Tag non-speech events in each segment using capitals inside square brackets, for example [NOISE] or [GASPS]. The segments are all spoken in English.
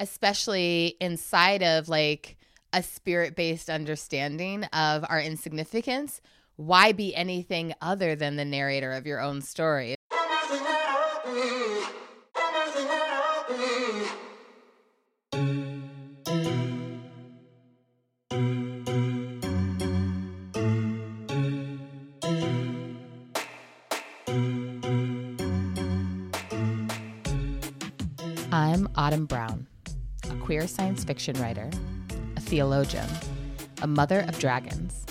especially inside of like a spirit based understanding of our insignificance, why be anything other than the narrator of your own story? I'm Autumn Brown, queer science fiction writer, a theologian, a mother of dragons,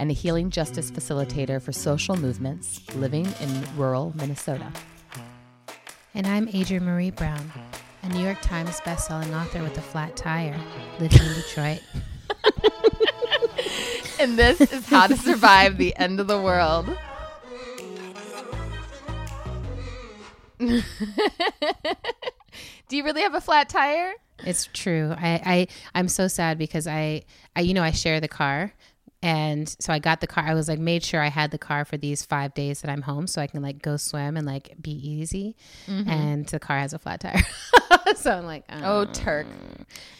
and a healing justice facilitator for social movements living in rural Minnesota. And I'm Adrienne Maree Brown, a New York Times bestselling author with a flat tire, living in Detroit. [LAUGHS] And this is how to survive the end of the world. [LAUGHS] Do you really have a flat tire? It's true. I, I I'm so sad because I, I you know I share the car, and so I got the car. I was like made sure I had the car for these five days that I'm home, so I can like go swim and like be easy. And the car has a flat tire, [LAUGHS] so I'm like, Oh, oh, Turk.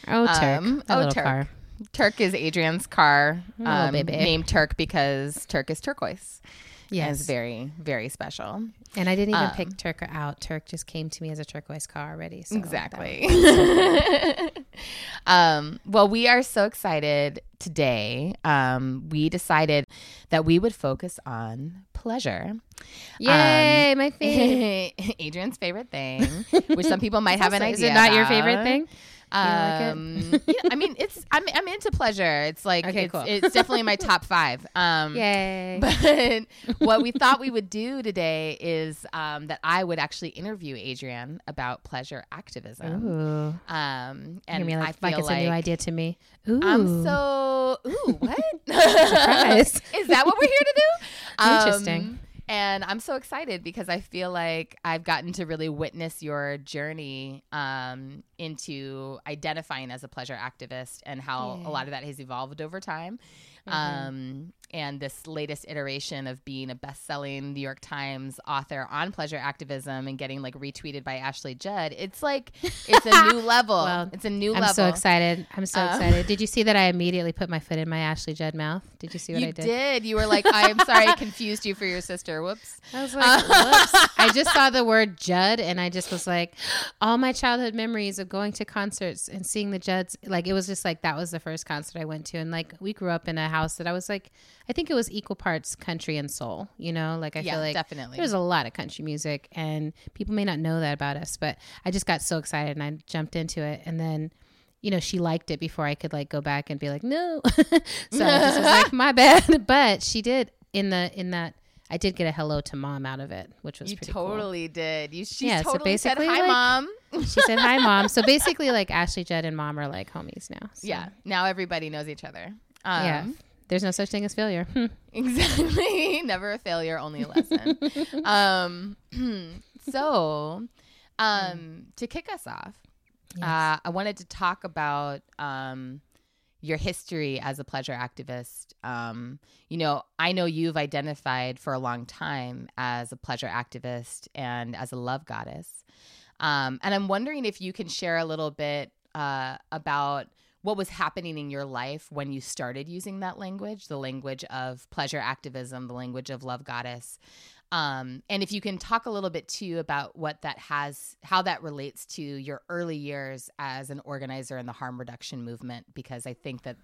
oh Turk, Um, oh, Turk. car. Turk is Adrienne's car, Little um, baby. named Turk because Turk is turquoise. Yes, it's very, very special. and I didn't even um, pick Turk out. Turk just came to me as a turquoise car already. So Exactly. [LAUGHS] um, well, we are so excited today. Um, we decided that we would focus on pleasure. Yay, my favorite. [LAUGHS] Adrienne's favorite thing, which some people might have an idea. Is it not your favorite thing? Like? Um, yeah, I mean, it's I'm I'm into pleasure. It's like Okay, it's, cool. it's definitely my top five. Um, Yay. [LAUGHS] but what we thought we would do today is um, that I would actually interview Adrienne about pleasure activism. Ooh. Um, And and me I feel like it's like a new idea to me. Ooh. I'm so ooh what [LAUGHS] Surprise. [LAUGHS] is that what we're here to do? Interesting. And I'm so excited because I feel like I've gotten to really witness your journey um, into identifying as a pleasure activist and how Yeah. a lot of that has evolved over time. Mhm. Um, and this latest iteration of being a best-selling New York Times author on pleasure activism and getting like retweeted by Ashley Judd, it's like it's a new [LAUGHS] level. Well, it's a new level. I'm so excited. I'm so Uh, excited. Did you [LAUGHS] see that I immediately put my foot in my Ashley Judd mouth? Did you see what You I did? You did. You were like, I'm sorry, I [LAUGHS] confused you for your sister. Whoops. I was like, whoops. I just saw the word Judd and I just was like, all my childhood memories of going to concerts and seeing the Judds. Like, it was just like, that was the first concert I went to. And like, we grew up in a house that I was like, I think it was equal parts country and soul, you know? Like, I yeah, feel like definitely. There was a lot of country music, and people may not know that about us, but I just got so excited and I jumped into it. And then, you know, she liked it before I could like go back and be like, no. [LAUGHS] so just was like, [LAUGHS] my bad. [LAUGHS] But she did in the in that. I did get a hello to mom out of it, which was you pretty totally did. You she Yeah, so totally said basically, hi, like- mom. She said hi, mom. So basically, like Ashley Judd and mom are like homies now. So, Yeah. Now everybody knows each other. Um, yeah. There's no such thing as failure. Hmm. [LAUGHS] Exactly. [LAUGHS] Never a failure, only a lesson. [LAUGHS] um, [CLEARS THROAT] so, um, to kick us off, Yes. uh, I wanted to talk about um, your history as a pleasure activist. Um, you know, I know you've identified for a long time as a pleasure activist and as a love goddess. Um, and I'm wondering if you can share a little bit uh, about what was happening in your life when you started using that language, the language of pleasure activism, the language of love goddess. Um, and if you can talk a little bit too about what that has, how that relates to your early years as an organizer in the harm reduction movement, because I think that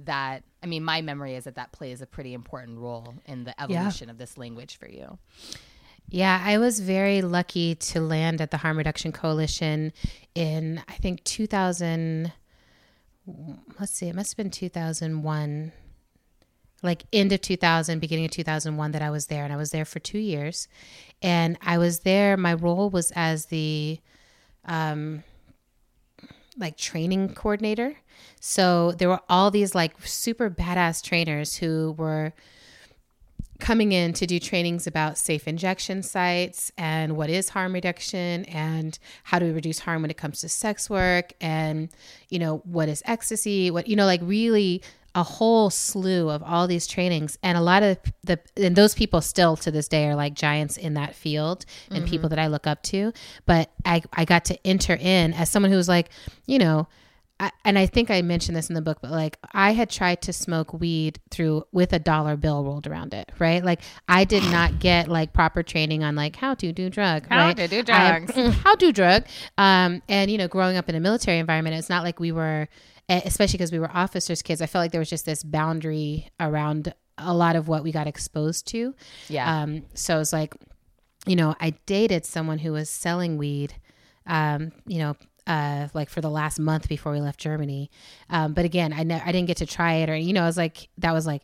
that, I mean, my memory is that that plays a pretty important role in the evolution of this language for you. Yeah, I was very lucky to land at the Harm Reduction Coalition in, I think, 2000. Let's see, it must have been 2001, like end of 2000, beginning of 2001 that I was there. And I was there for two years. And I was there, my role was as the, um, like training coordinator. So there were all these like super badass trainers who were coming in to do trainings about safe injection sites and what is harm reduction and how do we reduce harm when it comes to sex work and you know what is ecstasy what you know like really a whole slew of all these trainings and a lot of the and those people still to this day are like giants in that field and Mm-hmm. people that I look up to but I I got to enter in as someone who was like you know I, and I think I mentioned this in the book, but like I had tried to smoke weed through with a dollar bill rolled around it, right? Like I did not [SIGHS] get like proper training on like how to do drug, How right? to do I- [LAUGHS] how to drug. Um, and you know, growing up in a military environment, it's not like we were, especially because we were officers' kids. I felt like there was just this boundary around a lot of what we got exposed to. Yeah. Um, so it's like, you know, I dated someone who was selling weed, um, you know, uh, like for the last month before we left Germany. Um, but again, I ne- I didn't get to try it or, you know, I was like, that was like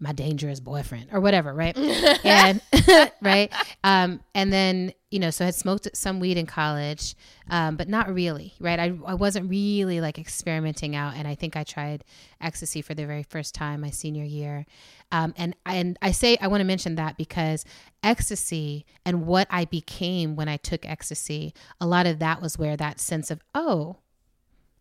my dangerous boyfriend or whatever. Right. [LAUGHS] and, [LAUGHS] right. Um, and then, you know, so I had smoked some weed in college, um, but not really, right? I, I wasn't really like experimenting out. And I think I tried ecstasy for the very first time my senior year. Um, and, and I say, I want to mention that because ecstasy and what I became when I took ecstasy, a lot of that was where that sense of, oh,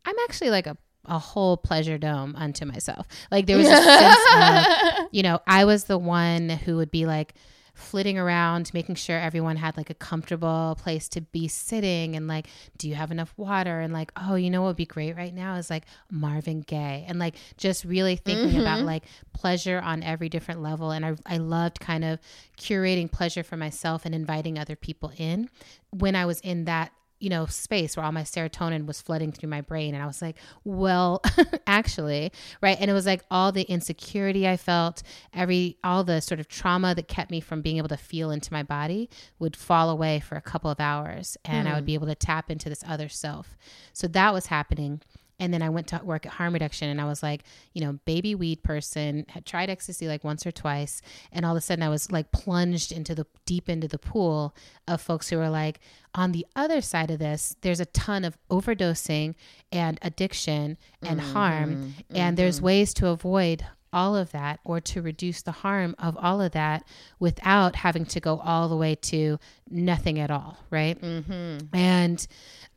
I'm actually like a, a whole pleasure dome unto myself. Like there was a [LAUGHS] sense of, you know, I was the one who would be like flitting around, making sure everyone had like a comfortable place to be sitting and like, do you have enough water? And like, oh, you know what would be great right now is like Marvin Gaye and like just really thinking about mm-hmm. like pleasure on every different level. And I, I loved kind of curating pleasure for myself and inviting other people in when I was in that you know, space where all my serotonin was flooding through my brain. And I was like, well, [LAUGHS] actually, right. And it was like all the insecurity I felt, every, all the sort of trauma that kept me from being able to feel into my body would fall away for a couple of hours. And I would hmm. be able to tap into this other self. So that was happening. And then I went to work at harm reduction and I was like, you know, baby weed person, had tried ecstasy like once or twice. And all of a sudden I was like plunged into the deep into the pool of folks who were like, on the other side of this, there's a ton of overdosing and addiction and harm. Mm-hmm. And there's mm-hmm. ways to avoid all of that or to reduce the harm of all of that without having to go all the way to nothing at all. Right. Mm-hmm. And,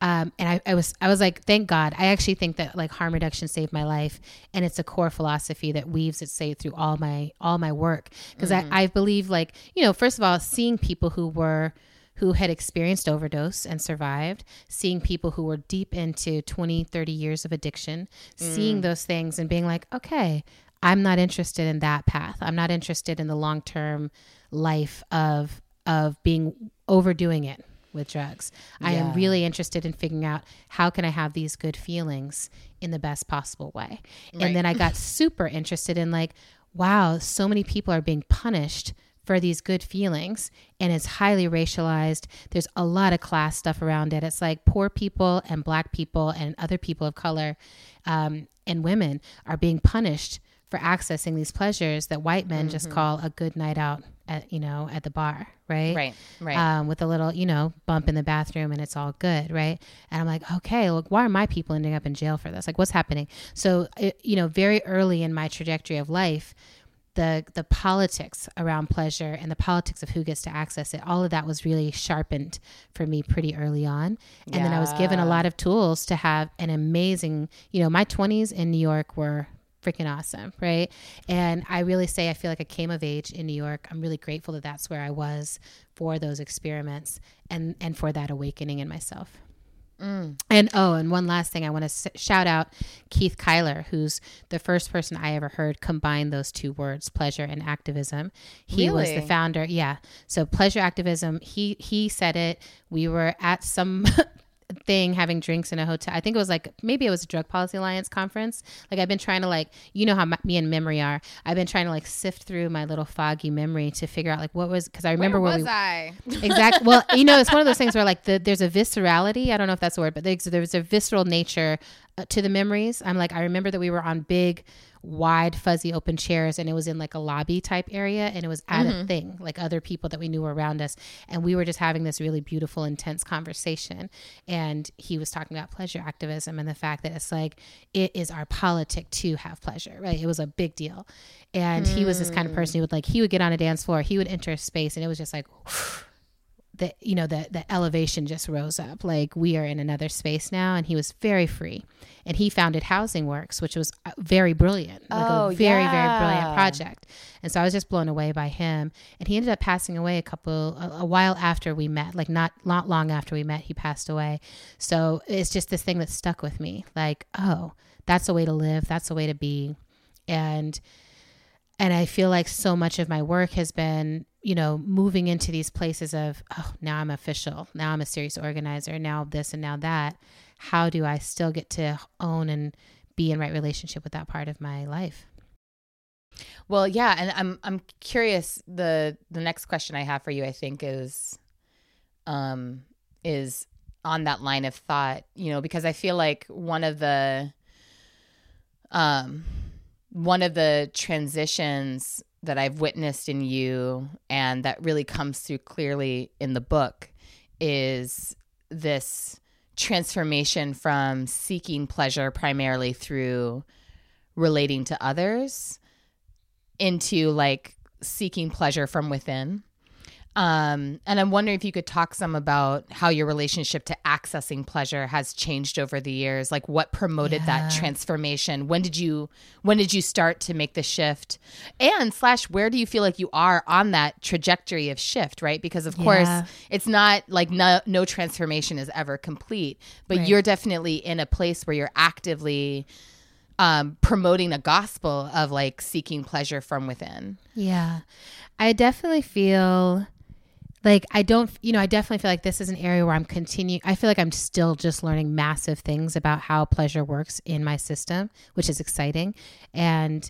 um, and I, I was, I was like, thank God. I actually think that like harm reduction saved my life, and it's a core philosophy that weaves its way through all my all my work. Because I, mm-hmm. I believe, like, you know, first of all, seeing people who were who had experienced overdose and survived, seeing people who were deep into 20, 30 years of addiction, seeing mm. those things and being like, okay, I'm not interested in that path. I'm not interested in the long term life of of being overdoing it with drugs. I am really interested in figuring out how can I have these good feelings in the best possible way. And then I got super interested in like, wow, so many people are being punished for these good feelings and it's highly racialized. There's a lot of class stuff around it. It's like poor people and black people and other people of color um, and women are being punished for accessing these pleasures that white men just call a good night out at you know at the bar, right? Right, right. Um, with a little you know bump in the bathroom and it's all good, right? And I'm like, okay, look, why are my people ending up in jail for this? Like, what's happening? So it, you know, very early in my trajectory of life, the the politics around pleasure and the politics of who gets to access it all of that was really sharpened for me pretty early on and then i was given a lot of tools to have an amazing you know my 20s in new york were freaking awesome right and i really say i feel like i came of age in new york i'm really grateful that that's where i was for those experiments and and for that awakening in myself mm. and oh, and one last thing, I want to s- shout out Keith Cylar, who's the first person I ever heard combine those two words, pleasure and activism. He was the founder, yeah. So pleasure activism. He he said it. We were at some [LAUGHS] thing having drinks in a hotel. I think it was like maybe it was a Drug Policy Alliance conference. Like I've been trying to like you know how my, me and memory are. I've been trying to like sift through my little foggy memory to figure out like what was because I remember Where where was we I? [LAUGHS] exactly. Well, you know, it's one of those things where like the, there's a viscerality. I don't know if that's the word, but there's, there's a visceral nature uh, to the memories. I'm like, I remember that we were on big, wide, fuzzy open chairs, and it was in like a lobby type area, and it was at a mm-hmm. thing, like other people that we knew were around us, and we were just having this really beautiful, intense conversation. And he was talking about pleasure activism and the fact that it's like it is our politic to have pleasure, right? It was a big deal, and he was this kind of person who would like he would get on a dance floor, he would enter a space, and it was just like the you know the the elevation just rose up. Like we are in another space now and he was very free. And he founded housing works which was uh, very brilliant like Oh, a very very brilliant project. And so i was just blown away by him. And he ended up passing away a couple a, a while after we met like not not long after we met he passed away. So it's just this thing that stuck with me like oh that's a way to live that's a way to be. And and I feel like so much of my work has been, you know, moving into these places of, oh, now I'm official. Now I'm a serious organizer. Now this and now that. How do I still get to own and be in right relationship with that part of my life? Well, yeah, and I'm I'm curious. the The next question I have for you, I think, is, um, is on that line of thought. You know, because I feel like one of the, um, one of the transitions that I've witnessed in you, and that really comes through clearly in the book, is this transformation from seeking pleasure primarily through relating to others into like seeking pleasure from within. Um, and I'm wondering if you could talk some about how your relationship to accessing pleasure has changed over the years. Like what promoted that transformation? When did you when did you start to make the shift? And slash where do you feel like you are on that trajectory of shift, right? Because of Yeah. course it's not like no, no transformation is ever complete, but Right. you're definitely in a place where you're actively um, promoting a gospel of like seeking pleasure from within. Yeah. I definitely feel like I don't, you know, I definitely feel like this is an area where I'm continuing. I feel like I'm still just learning massive things about how pleasure works in my system, which is exciting. And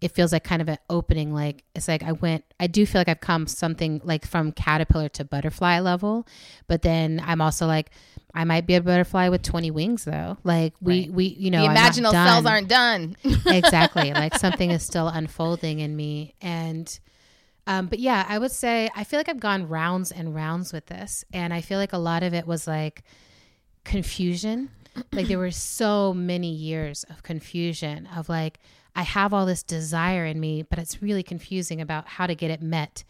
it feels like kind of an opening. Like it's like I went, I do feel like I've come something like from caterpillar to butterfly level. But then I'm also like, I might be a butterfly with 20 wings though. Like we, Right. we, you know, the I'm imaginal cells aren't done. [LAUGHS] exactly like something is still unfolding in me and um, but yeah i would say i feel like i've gone rounds and rounds with this and i feel like a lot of it was like confusion. Like there were so many years of confusion of like i have all this desire in me but it's really confusing about how to get it met.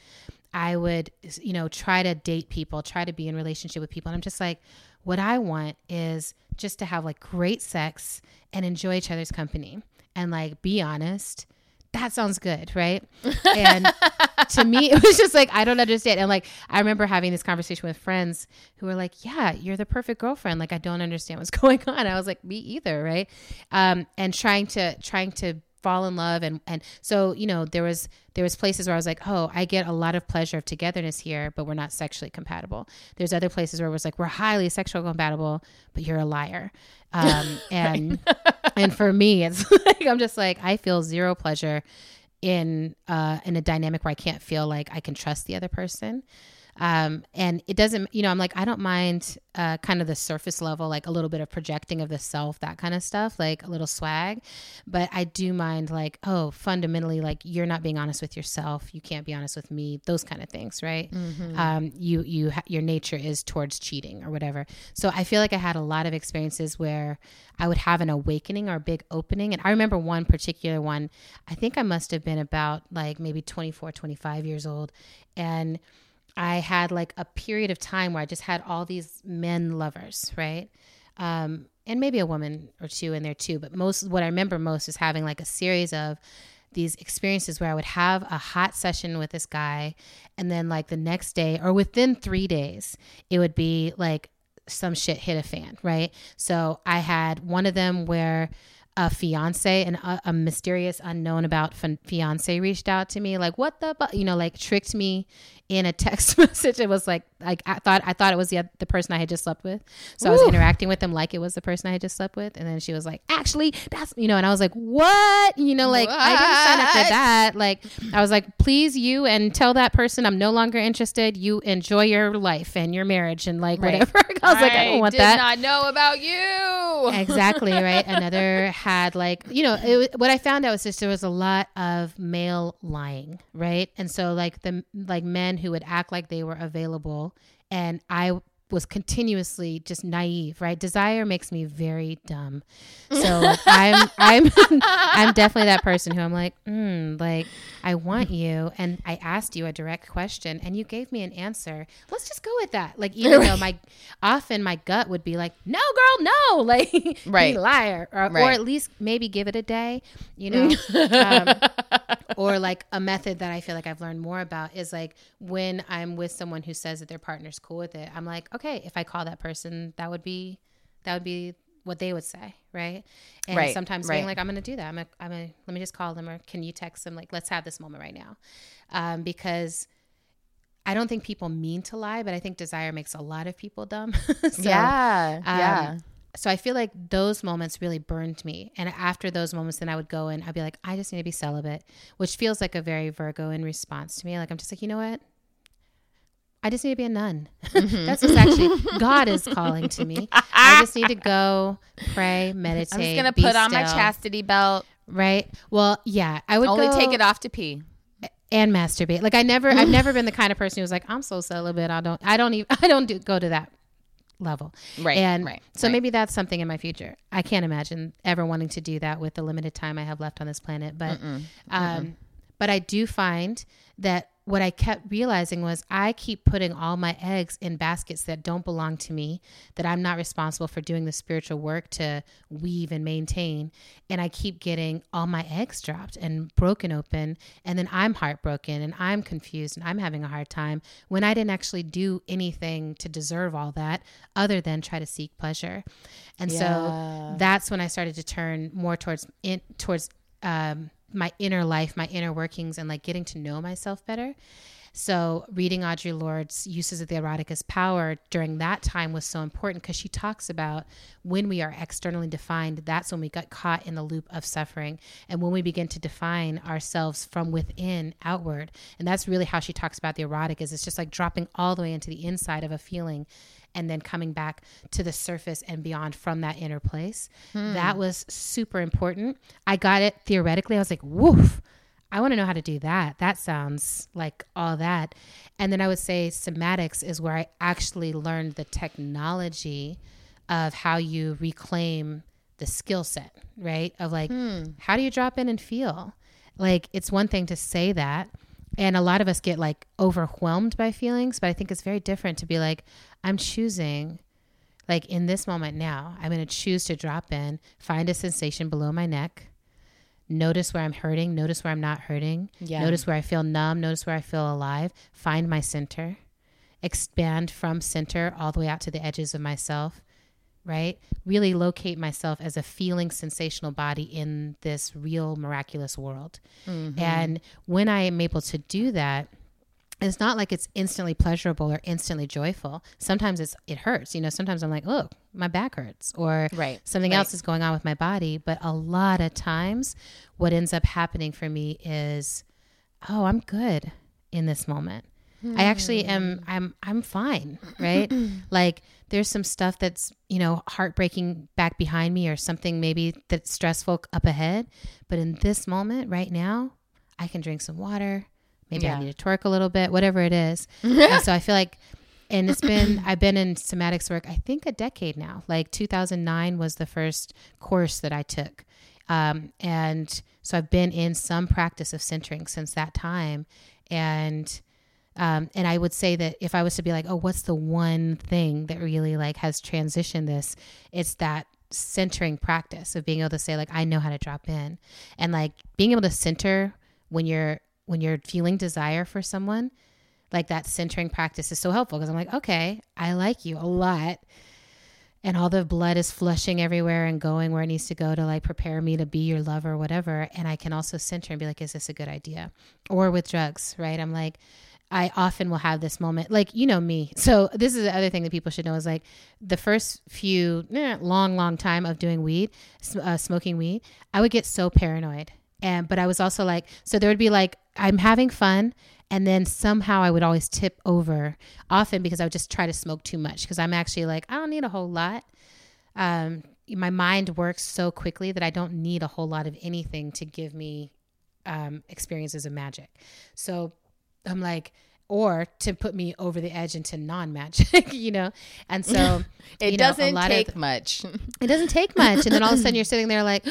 I would you know try to date people try to be in relationship with people and i'm just like what i want is just to have like great sex and enjoy each other's company and like be honest that sounds good right? And to me it was just like i don't understand. And like i remember having this conversation with friends who were like yeah you're the perfect girlfriend. Like i don't understand what's [LAUGHS] going on. I was like me either right? Um and trying to trying to fall in love and and so you know there was there was places where i was like oh i get a lot of pleasure of togetherness here but we're not sexually compatible. There's other places where it was like we're highly sexually compatible but you're a liar. Um [LAUGHS] and and for me it's [LAUGHS] like i'm just like i feel zero pleasure in uh in a dynamic where i can't feel like i can trust the other person um and it doesn't you know i'm like i don't mind uh kind of the surface level like a little bit of projecting of the self that kind of stuff like a little swag. But i do mind like oh fundamentally like you're not being honest with yourself. You can't be honest with me those kind of things right? Um you you ha- your nature is towards cheating or whatever. So i feel like i had a lot of experiences where i would have an awakening or a big opening. And i remember one particular one. I think i must have been about like maybe 24 25 years old. And I had like a period of time where I just had all these men lovers, right? Um, and maybe a woman or two in there too. But most, what I remember most is having like a series of these experiences where I would have a hot session with this guy, and then like the next day or within three days, it would be like some shit hit a fan, right? So I had one of them where a fiance and a, a mysterious unknown about fin- fiance reached out to me like what the bu-? you know like tricked me in a text [LAUGHS] message. It was like like i thought i thought it was the, the person i had just slept with. So i was interacting with them like it was the person i had just slept with. And then she was like actually that's you know and i was like what? You know like i didn't sign up for that. Like i was like please you and tell that person i'm no longer interested. You enjoy your life and your marriage and like Right. whatever. [LAUGHS] I was like i don't want did that. i know about you. exactly right? [LAUGHS] Another had like you know it, what i found out was just there was a lot of male lying right? And so like the like men who would act like they were available and i was continuously just naive, right? Desire makes me very dumb. So [LAUGHS] I'm I'm [LAUGHS] I'm definitely that person who I'm like, mm, like I want you, and I asked you a direct question, and you gave me an answer. Let's just go with that. Like even though my often my gut would be like, no, girl, no, [LAUGHS] like Right. liar, or, or at least maybe give it a day, you know. um, or like a method that I feel like I've learned more about is like when I'm with someone who says that their partner's cool with it, I'm like, okay, if I call that person, that would be that would be what they would say, right? And Right, sometimes being like, I'm gonna do that. I'm gonna, I'm gonna let me just call them, or can you text them? Like, let's have this moment right now, um, because I don't think people mean to lie, but I think desire makes a lot of people dumb. [LAUGHS] so, yeah. um, yeah. so I feel like those moments really burned me. And after those moments, then I would go and I'd be like, I just need to be celibate, which feels like a very Virgo in response to me. Like, I'm just like, you know what? I just need to be a nun. That's what's actually [LAUGHS] God is calling to me. I just need to go pray, meditate. [LAUGHS] I'm just gonna put on my chastity belt. Right. Well, yeah, I would Only go take it off to pee. and masturbate. Like I never, I've never been the kind of person who was like, I'm so celibate. I don't, I don't even, [LAUGHS] I don't do, go to that level. Right, And right, so right. maybe that's something in my future. I can't imagine ever wanting to do that with the limited time I have left on this planet. But, um, but I do find that what I kept realizing was I keep putting all my eggs in baskets that don't belong to me, that I'm not responsible for doing the spiritual work to weave and maintain. And I keep getting all my eggs dropped and broken open. And then I'm heartbroken and I'm confused and I'm having a hard time when I didn't actually do anything to deserve all that other than try to seek pleasure. And Yeah. so that's when I started to turn more towards in, towards um, my inner life, my inner workings, and like getting to know myself better. So, reading Audre Lorde's uses of the erotic as power during that time was so important because she talks about when we are externally defined, that's when we got caught in the loop of suffering. And when we begin to define ourselves from within outward. And that's really how she talks about the erotic is it's just like dropping all the way into the inside of a feeling and then coming back to the surface and beyond from that inner place. Hmm. That was super important. I got it theoretically. I was like, woof. I want to know how to do that. That sounds like all that. And then I would say somatics is where I actually learned the technology of how you reclaim the skill set, right? Of like, hmm. how do you drop in and feel? Like, it's one thing to say that. And a lot of us get like overwhelmed by feelings, but I think it's very different to be like, I'm choosing like in this moment now, I'm going to choose to drop in, find a sensation below my neck, notice where I'm hurting, notice where I'm not hurting, Yeah. notice where I feel numb, notice where I feel alive, find my center, expand from center all the way out to the edges of myself, right? Really locate myself as a feeling sensational body in this real miraculous world. Mm-hmm. And when I am able to do that, it's not like it's instantly pleasurable or instantly joyful. Sometimes it's it hurts. You know, sometimes I'm like, oh, my back hurts, or Right, something right. else is going on with my body. But a lot of times, what ends up happening for me is, oh, I'm good in this moment. I actually am. I'm. I'm fine. Right. [CLEARS THROAT] like there's some stuff that's you know heartbreaking back behind me, or something maybe that's stressful up ahead. But in this moment, right now, I can drink some water. Maybe Yeah. I need to twerk a little bit, whatever it is. [LAUGHS] and so I feel like, and it's been, I've been in somatics work, I think a decade now. Like 2009 was the first course that I took. Um, and so I've been in some practice of centering since that time. And, um, and I would say that if I was to be like, oh, what's the one thing that really like has transitioned this? It's that centering practice of being able to say like, I know how to drop in and like being able to center when you're, when you're feeling desire for someone, like that centering practice is so helpful because I'm like, okay, I like you a lot. And all the blood is flushing everywhere and going where it needs to go to like prepare me to be your lover or whatever. And I can also center and be like, is this a good idea? Or with drugs, right? I'm like, I often will have this moment, like, you know me. So, this is the other thing that people should know is like the first few, eh, long, long time of doing weed, uh, smoking weed, I would get so paranoid. And, but I was also like, so there would be like, I'm having fun. And then somehow I would always tip over, often because I would just try to smoke too much because I'm actually like, I don't need a whole lot. Um, my mind works so quickly that I don't need a whole lot of anything to give me um, experiences of magic. So I'm like, or to put me over the edge into non-magic, [LAUGHS] you know. And so [LAUGHS] it you know, doesn't take the- much. [LAUGHS] it doesn't take much, and then all of a sudden you're sitting there like,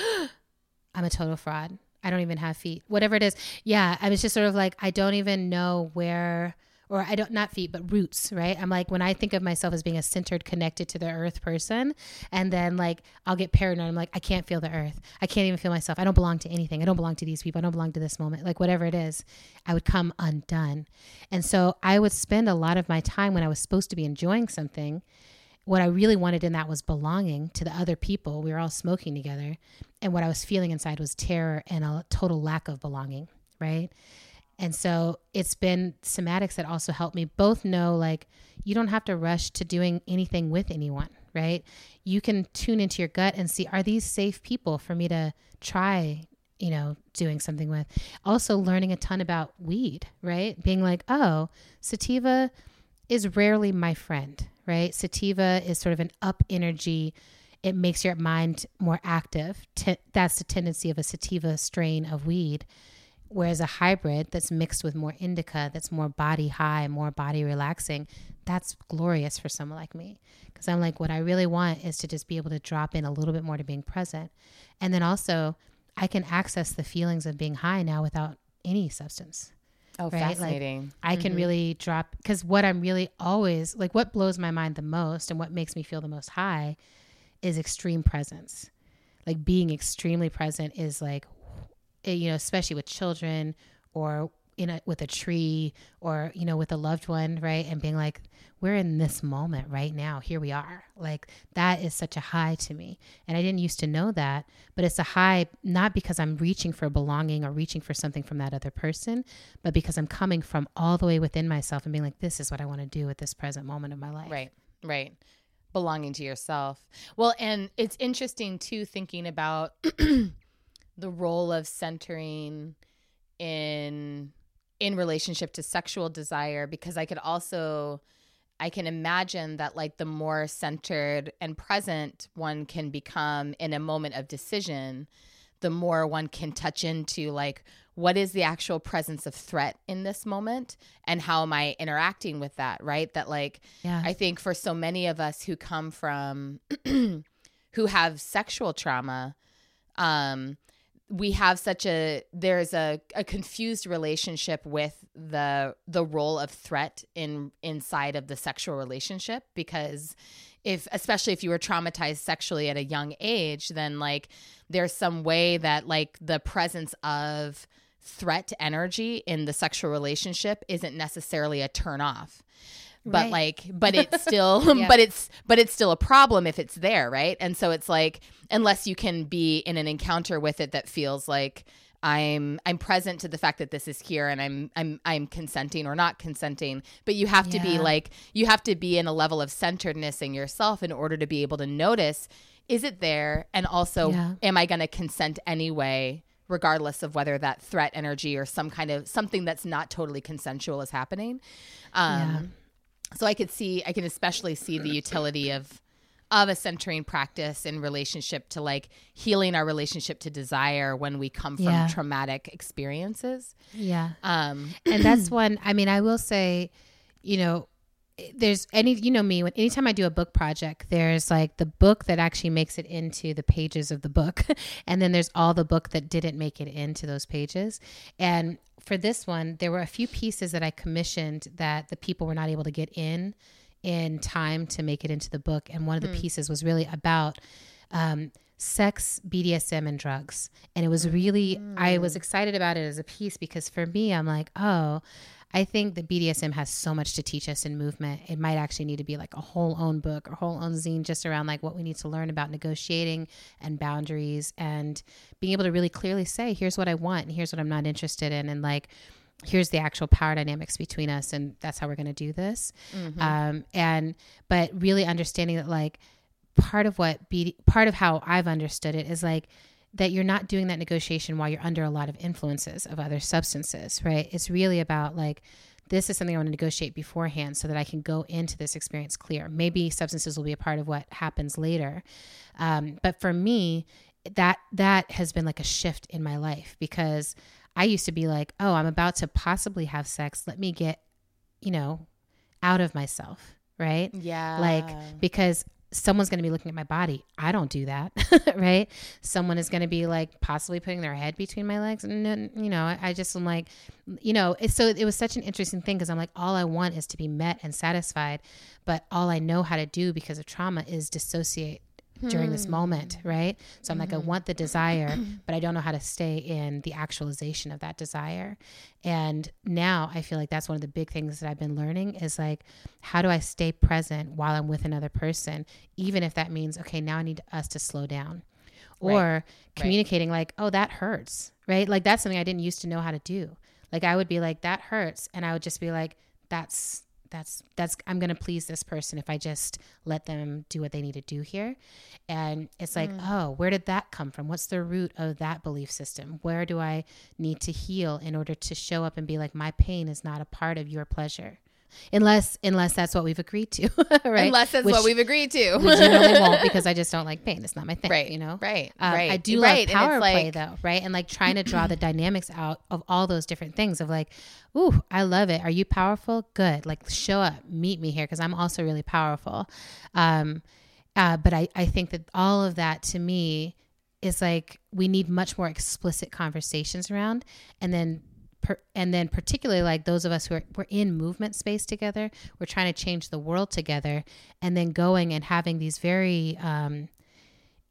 [GASPS] I'm a total fraud. I don't even have feet. Whatever it is, yeah. I was just sort of like, I don't even know where. Or I don't not feet, but roots, right? I'm like when I think of myself as being a centered, connected to the earth person, and then like I'll get paranoid. I'm like, I can't feel the earth. I can't even feel myself. I don't belong to anything. I don't belong to these people. I don't belong to this moment. Like whatever it is, I would come undone. And so I would spend a lot of my time when I was supposed to be enjoying something what I really wanted in that was belonging to the other people. We were all smoking together. And what I was feeling inside was terror and a total lack of belonging, right? And so it's been somatics that also helped me both know like you don't have to rush to doing anything with anyone, right? You can tune into your gut and see are these safe people for me to try, you know, doing something with. Also learning a ton about weed, right? Being like, "Oh, sativa is rarely my friend, right? Sativa is sort of an up energy. It makes your mind more active. T- that's the tendency of a sativa strain of weed. Whereas a hybrid that's mixed with more indica, that's more body high, more body relaxing, that's glorious for someone like me. Because I'm like, what I really want is to just be able to drop in a little bit more to being present. And then also, I can access the feelings of being high now without any substance. Oh, Right, like, fascinating. I can mm-hmm. really drop because what I'm really always like, what blows my mind the most and what makes me feel the most high is extreme presence. Like being extremely present is like, Eh, you know, especially with children or in a, with a tree or you know with a loved one, right? And being like, we're in this moment right now. Here we are. Like that is such a high to me, and I didn't used to know that, but it's a high not because I'm reaching for belonging or reaching for something from that other person, but because I'm coming from all the way within myself and being like, this is what I want to do at this present moment of my life. Right, right. Belonging to yourself. Well, and it's interesting too, thinking about [CLEARS THROAT] the role of centering in in relationship to sexual desire because I could also I can imagine that like the more centered and present one can become in a moment of decision, the more one can touch into like what is the actual presence of threat in this moment and how am I interacting with that, right? That like Yeah. I think for so many of us who come from [CLEARS THROAT] who have sexual trauma, um, we have such a there's a, a confused relationship with the the role of threat in inside of the sexual relationship because if especially if you were traumatized sexually at a young age then like there's some way that like the presence of threat energy in the sexual relationship isn't necessarily a turn off but Right. like but it's [LAUGHS] still [LAUGHS] Yeah. but it's but it's still a problem if it's there right and so it's like unless you can be in an encounter with it that feels like i'm i'm present to the fact that this is here and i'm i'm i'm consenting or not consenting but you have to be like you have to be in a level of centeredness in yourself in order to be able to notice is it there and also Yeah. am i going to consent anyway regardless of whether that threat energy or some kind of something that's not totally consensual is happening um so i could see i can especially see the utility of of a centering practice in relationship to like healing our relationship to desire when we come from Yeah. traumatic experiences Yeah. um [CLEARS THROAT] and that's one i mean i will say you know there's any you know me when anytime i do a book project there's like the book that actually makes it into the pages of the book [LAUGHS] and then there's all the book that didn't make it into those pages and for this one there were a few pieces that i commissioned that the people were not able to get in in time to make it into the book. And one of the pieces was really about um, sex, BDSM, and drugs. And it was really, I was excited about it as a piece because for me, I'm like, oh, I think that BDSM has so much to teach us in movement. It might actually need to be like a whole own book or whole own zine just around like what we need to learn about negotiating and boundaries and being able to really clearly say, here's what I want and here's what I'm not interested in. And like, here's the actual power dynamics between us and that's how we're going to do this um, and but really understanding that like part of what BD, part of how I've understood it is like that you're not doing that negotiation while you're under a lot of influences of other substances, right? It's really about like this is something I want to negotiate beforehand so that I can go into this experience clear. Maybe substances will be a part of what happens later, um, but for me, that that has been like a shift in my life because I used to be like, oh, I'm about to possibly have sex. Let me get you know, out of myself, right? Yeah. Like because someone's going to be looking at my body. I don't do that, [LAUGHS] right? Someone is going to be like possibly putting their head between my legs, and you know, I, I just am like, you know, so it was such an interesting thing because I'm like, all I want is to be met and satisfied, but all I know how to do because of trauma is dissociate during this mm-hmm. moment, right? So I'm like, I mm-hmm. want the desire, [CLEARS THROAT] but I don't know how to stay in the actualization of that desire. And now I feel like that's one of the big things that I've been learning is like, how do I stay present while I'm with another person, even if that means, okay, now I need us to slow down. Or communicating like, oh, that hurts, right? Like that's something I didn't used to know how to do. Like I would be like, that hurts. And I would just be like, that's that's that's i'm going to please this person if i just let them do what they need to do here. And it's like mm. oh where did that come from? What's the root of that belief system? Where do i need to heal in order to show up and be like my pain is not a part of your pleasure unless unless that's what we've agreed to [LAUGHS] right Unless that's Which- what we've agreed to. which you won't [LAUGHS] because I just don't like pain. It's not my thing, Right, You know, right, Um, right, I do right, love power play like- though, right? And like trying to draw the [LAUGHS] dynamics out of all those different things of like, ooh, I love it. Are you powerful? Good. Like show up, meet me here because I'm also really powerful. Um, uh, but I I think that all of that to me is like we need much more explicit conversations around, and then per, and then particularly like those of us who are we're in movement space together, we're trying to change the world together, and then going and having these very um,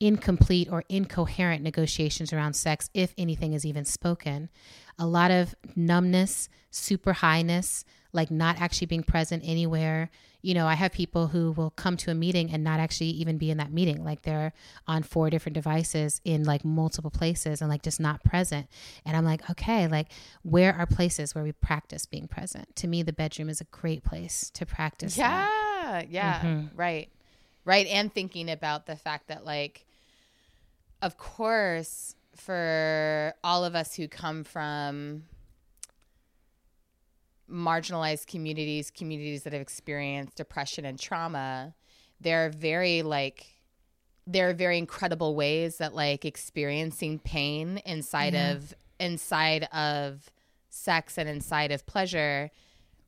incomplete or incoherent negotiations around sex, if anything is even spoken. A lot of numbness, super highness, like not actually being present anywhere. You know, I have people who will come to a meeting and not actually even be in that meeting. Like they're on four different devices in like multiple places and like just not present. And I'm like, okay, like where are places where we practice being present? To me, the bedroom is a great place to practice. that. Yeah, yeah, mm-hmm. right, right. And thinking about the fact that, like, of course, for all of us who come from marginalized communities, communities that have experienced depression and trauma, there are very like there are very incredible ways that like experiencing pain inside Yeah. of inside of sex and inside of pleasure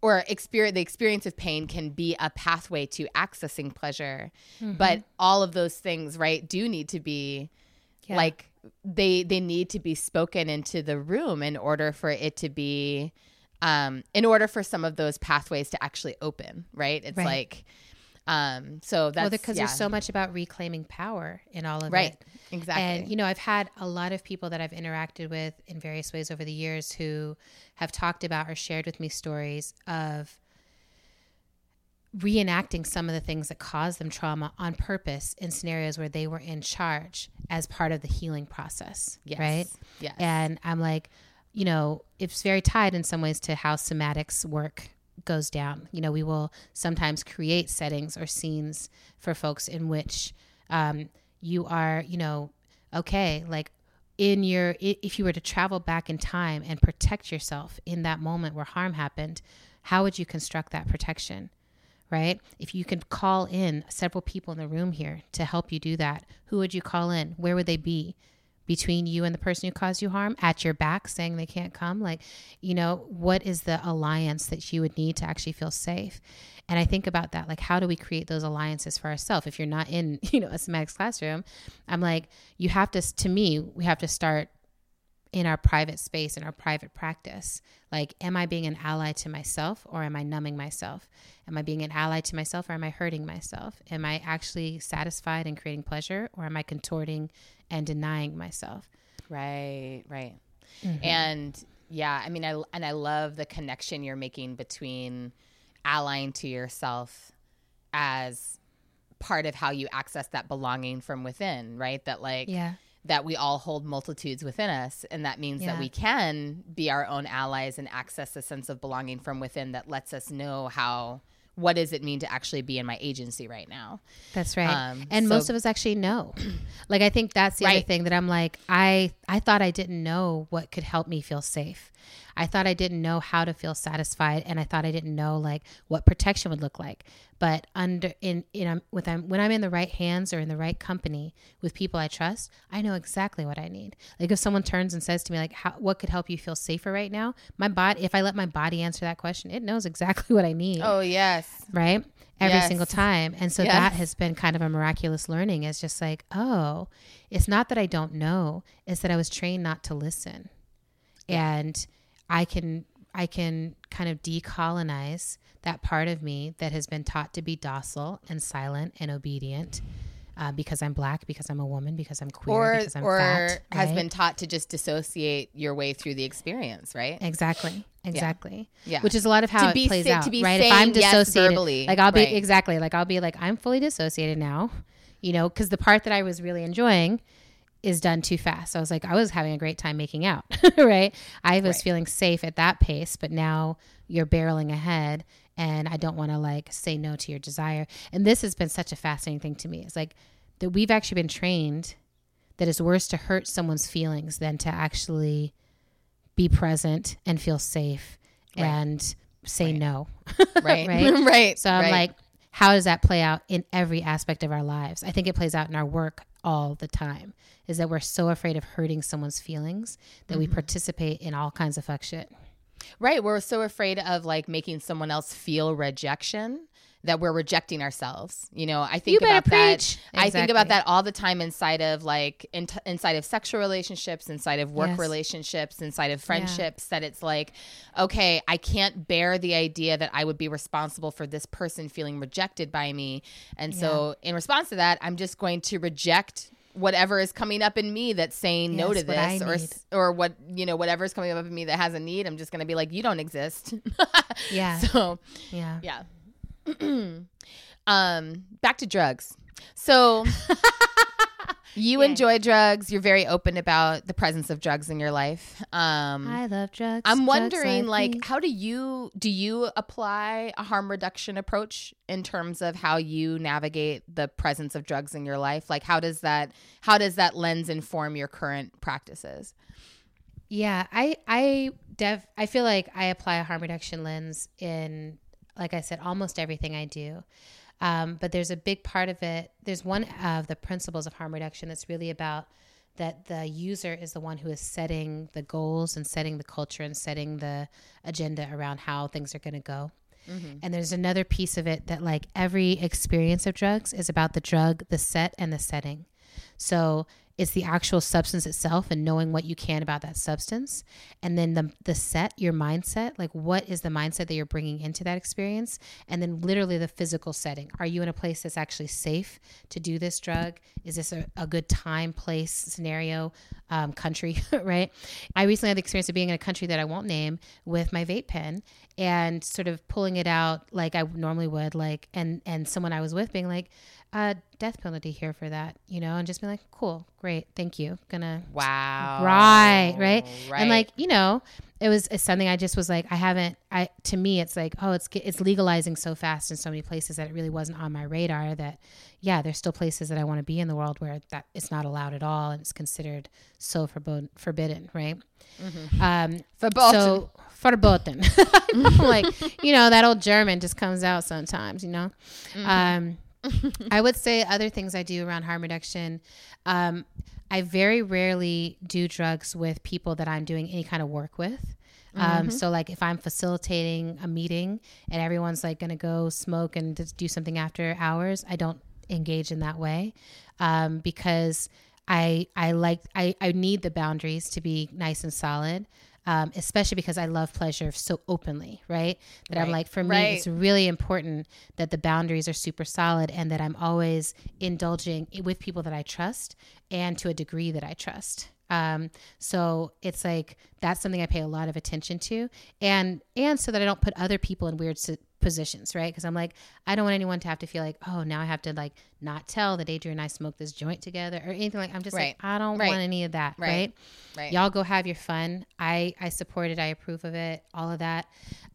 or experience the experience of pain can be a pathway to accessing pleasure mm-hmm. but all of those things right do need to be Yeah. like they they need to be spoken into the room in order for it to be um in order for some of those pathways to actually open right it's Right. like um so that's well, because yeah. there's so much about reclaiming power in all of right it. exactly And you know, I've had a lot of people that I've interacted with in various ways over the years who have talked about or shared with me stories of reenacting some of the things that caused them trauma on purpose in scenarios where they were in charge as part of the healing process. yes Right. yes And I'm like, you know, it's very tied in some ways to how somatics work goes down. You know, we will sometimes create settings or scenes for folks in which um, you are, you know, okay, like in your, if you were to travel back in time and protect yourself in that moment where harm happened, how would you construct that protection? right? If you could call in several people in the room here to help you do that, who would you call in? Where would they be? Between you and the person who caused you harm, at your back saying they can't come? Like, you know, what is the alliance that you would need to actually feel safe? And I think about that, like, how do we create those alliances for ourselves? If you're not in, [LAUGHS] you know, a somatics classroom, I'm like, you have to, to me, we have to start in our private space, in our private practice. Like, am I being an ally to myself or am I numbing myself? Am I being an ally to myself or am I hurting myself? Am I actually satisfied and creating pleasure or am I contorting and denying myself? Right, right. Mm-hmm. And yeah, I mean I and I love the connection you're making between allying to yourself as part of how you access that belonging from within, right? That like Yeah. That we all hold multitudes within us and that means Yeah. that we can be our own allies and access a sense of belonging from within that lets us know how what does it mean to actually be in my agency right now That's right. Um, and so- most of us actually know. [CLEARS THROAT] like I think that's the other thing that I'm like I I thought I didn't know what could help me feel safe. I thought I didn't know how to feel satisfied, and I thought I didn't know like what protection would look like. But under in in um, with I'm, when I'm in the right hands or in the right company with people I trust, I know exactly what I need. Like if someone turns and says to me like, how, "What could help you feel safer right now?" My body, if I let my body answer that question, it knows exactly [LAUGHS] what I need. Oh yes, right every Yes. single time. And so Yes. that has been kind of a miraculous learning. It's just like, oh, it's not that I don't know, it's that I was trained not to listen. And I can I can kind of decolonize that part of me that has been taught to be docile and silent and obedient. Uh, because I'm black, because I'm a woman, because I'm queer, or because I'm or fat, has right? been taught to just dissociate your way through the experience, right? Exactly. Exactly. Yeah. Which is a lot of how To be it plays sa- out. to be right. If I'm saying yes dissociated, verbally, like I'll be right. exactly like I'll be like I'm fully dissociated now, you know, because the part that I was really enjoying is done too fast. So I was like, I was having a great time making out, [LAUGHS] right? I was Right. feeling safe at that pace, but now you're barreling ahead, and I don't want to like say no to your desire. And this has been such a fascinating thing to me. It's like that we've actually been trained that it's worse to hurt someone's feelings than to actually be present and feel safe Right. and say Right. no. Right, [LAUGHS] [LAUGHS] Right? right. So I'm like, how does that play out in every aspect of our lives? I think it plays out in our work all the time. Is that we're so afraid of hurting someone's feelings that Mm-hmm. we participate in all kinds of fuck shit. Right. We're so afraid of like making someone else feel rejection that we're rejecting ourselves. You know, I think about that. preach. I think about that all the time inside of like in inside of sexual relationships, inside of work Yes. relationships, inside of friendships that it's like, okay, I can't bear the idea that I would be responsible for this person feeling rejected by me. And so in response to that, I'm just going to reject whatever is coming up in me that's saying no to this or need. or what you know whatever is coming up in me that has a need i'm just going to be like you don't exist [LAUGHS] Yeah. so yeah. yeah [CLEARS THROAT] um back to drugs so [LAUGHS] you Yeah. enjoy drugs you're very open about the presence of drugs in your life um I love drugs. i'm drugs wondering like me. how do you do you apply a harm reduction approach in terms of how you navigate the presence of drugs in your life like how does that how does that lens inform your current practices Yeah, I I dev I feel like I apply a harm reduction lens in like I said almost everything I do. Um, but there's a big part of it. There's one of the principles of harm reduction that's really about that the user is the one who is setting the goals and setting the culture and setting the agenda around how things are going to go. And there's another piece of it that like every experience of drugs is about the drug, the set, and the setting. So it's the actual substance itself and knowing what you can about that substance. And then the, the set, your mindset, like what is the mindset that you're bringing into that experience? And then literally the physical setting. Are you in a place that's actually safe to do this drug? Is this a, a good time, place, scenario, um, country, [LAUGHS] right? I recently had the experience of being in a country that I won't name with my vape pen and sort of pulling it out like I normally would, like, and, and someone I was with being like, uh, death penalty here for that, you know, and just be like, cool, great, thank you. Gonna wow right, right, right and like you know, it was it's something I just was like, I haven't. I to me, it's like, oh, it's it's legalizing so fast in so many places that it really wasn't on my radar. That yeah, there's still places that I want to be in the world where that it's not allowed at all and it's considered so forbidden, forbidden, right? Um, Verboten. so verboten. [LAUGHS] like you know, that old German just comes out sometimes. You know. Um, I would say other things I do around harm reduction. Um, I very rarely do drugs with people that I'm doing any kind of work with. Um, so like if I'm facilitating a meeting and everyone's like going to go smoke and do something after hours, I don't engage in that way um, because I I like I, I need the boundaries to be nice and solid. Um, especially because I love pleasure so openly, right? That I'm like, for me, Right. it's really important that the boundaries are super solid and that I'm always indulging with people that I trust and to a degree that I trust. Um, so it's like that's something I pay a lot of attention to, and and so that I don't put other people in weird si- positions, right? Because I'm like, I don't want anyone to have to feel like, oh, now I have to like not tell that Adrienne and I smoked this joint together or anything like. I'm just Right. like, I don't Right. want any of that, Right. right? right Y'all go have your fun. I I support it. I approve of it. All of that.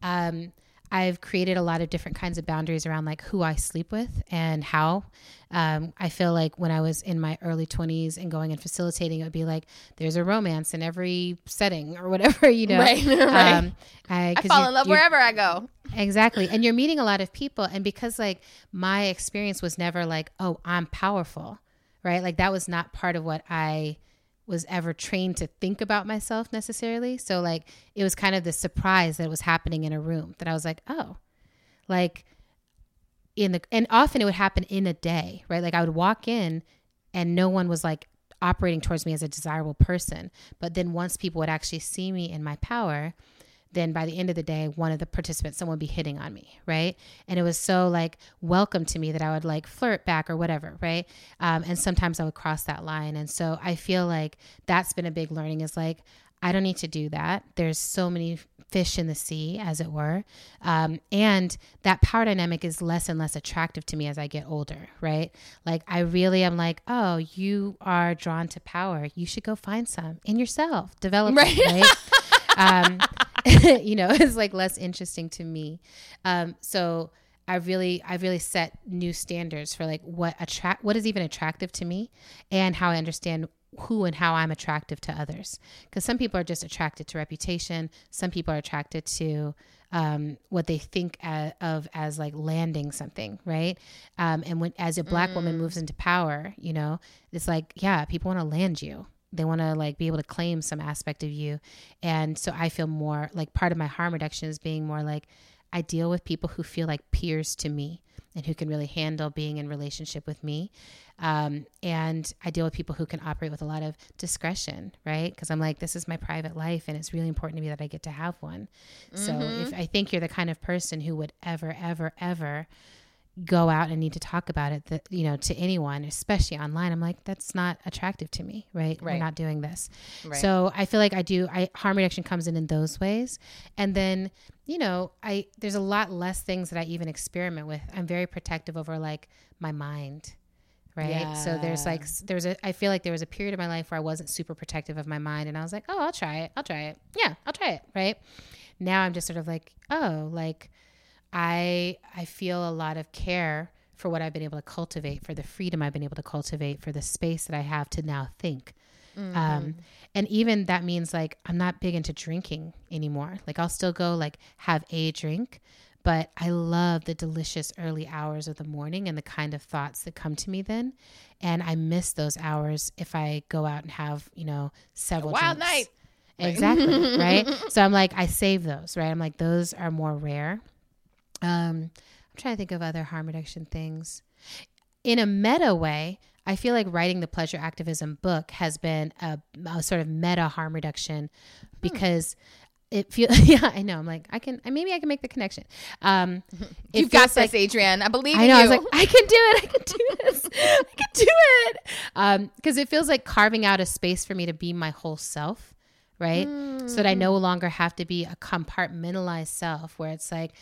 Um, I've created a lot of different kinds of boundaries around like who I sleep with and how. Um, I feel like when I was in my early 20s and going and facilitating, it would be like there's a romance in every setting or whatever, [LAUGHS] you know. Right, [LAUGHS] right. Um, I, I fall in love wherever I go. Exactly. And you're meeting a lot of people. And because like my experience was never like, oh, I'm powerful, right? Like that was not part of what I was ever trained to think about myself necessarily. So like it was kind of the surprise that it was happening in a room that I was like, oh, like in the and often it would happen in a day, right? Like I would walk in and no one was like operating towards me as a desirable person. But then once people would actually see me in my power, then by the end of the day, one of the participants, someone would be hitting on me, right? And it was so like welcome to me that I would like flirt back or whatever, right? Um, and sometimes I would cross that line. And so I feel like that's been a big learning is like, I don't need to do that. There's so many fish in the sea, as it were. Um, and that power dynamic is less and less attractive to me as I get older, right? Like, I really am like, oh, you are drawn to power. You should go find some in yourself, develop right? it, right? [LAUGHS] um, [LAUGHS] you know, [LAUGHS] is like less interesting to me. Um, so I really, I really set new standards for like what attract, what is even attractive to me, and how I understand who and how I'm attractive to others. Because some people are just attracted to reputation. Some people are attracted to um, what they think as, of as like landing something, right? Um, and when as a black mm. woman moves into power, you know, it's like yeah, people want to land you they want to like be able to claim some aspect of you. And so i feel more like part of my harm reduction is being more like i deal with people who feel like peers to me and who can really handle being in relationship with me. Um, and i deal with people who can operate with a lot of discretion right? Because i'm like this is my private life and it's really important to me that i get to have one. Mm-hmm. so if i think you're the kind of person who would ever ever ever go out and need to talk about it that you know to anyone especially online i'm like that's not attractive to me right, right. we're not doing this. Right. so i feel like i do i harm reduction comes in in those ways. And then you know i there's a lot less things that i even experiment with. I'm very protective over like my mind right? Yeah. so there's like there's a i feel like there was a period of my life where i wasn't super protective of my mind and i was like oh i'll try it. I'll try it. Yeah i'll try it right? Now i'm just sort of like oh like I I feel a lot of care for what I've been able to cultivate, for the freedom I've been able to cultivate, for the space that I have to now think. Mm-hmm. Um, and even that means like I'm not big into drinking anymore. Like I'll still go like have a drink, but I love the delicious early hours of the morning and the kind of thoughts that come to me then. And I miss those hours if I go out and have, you know, several wild drinks. night. Exactly. right. [LAUGHS] So I'm like, I save those, right? I'm like, those are more rare. Um, I'm trying to think of other harm reduction things. In a meta way, I feel like writing the pleasure activism book has been a, a sort of meta harm reduction hmm. because it feels [LAUGHS] yeah i know i'm like i can maybe i can make the connection um [LAUGHS] you've got this like, adrienne i believe you. i know i was like i can do it i can do [LAUGHS] this i can do it um because it feels like carving out a space for me to be my whole self right mm. so that i no hmm. longer have to be a compartmentalized self where it's like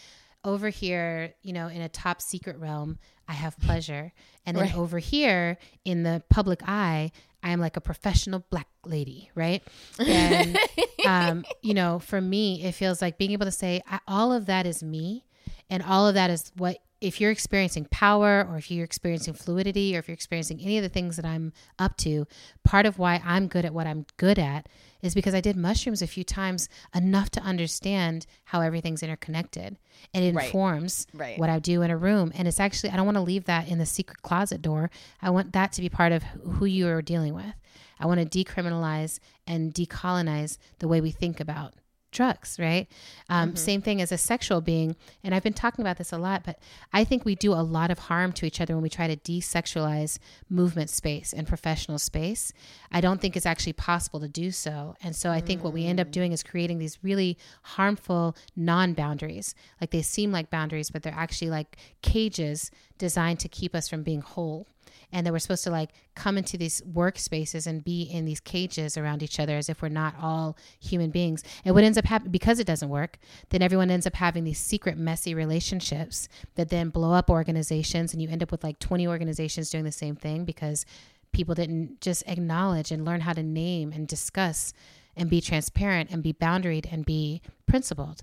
over here, you know, in a top secret realm, I have [LAUGHS] pleasure. And then right. over here in the public eye, I am like a professional black lady, right? And, [LAUGHS] um, you know, for me, it feels like being able to say, all of that is me. And all of that is what, if you're experiencing power or if you're experiencing fluidity or if you're experiencing any of the things that I'm up to, part of why I'm good at what I'm good at is because I did mushrooms a few times enough to understand how everything's interconnected. And it right. informs right. what I do in a room. And it's actually, I don't want to leave that in the secret closet door. I want that to be part of who you are dealing with. I want to decriminalize and decolonize the way we think about drugs, right? Um, mm-hmm. Same thing as a sexual being. And I've been talking about this a lot, but I think we do a lot of harm to each other when we try to desexualize movement space and professional space. I don't think it's actually possible to do so. And so I think mm. what we end up mm. doing is creating these really harmful non boundaries. Like they seem like boundaries, but they're actually like cages designed to keep us from being whole and that we're supposed to like come into these workspaces and be in these cages around each other as if we're not all human beings. And what ends up happening because it doesn't work, then everyone ends up having these secret, messy relationships that then blow up organizations, and you end up with like 20 organizations doing the same thing because people didn't just acknowledge and learn how to name and discuss and be transparent and be boundaried and be principled.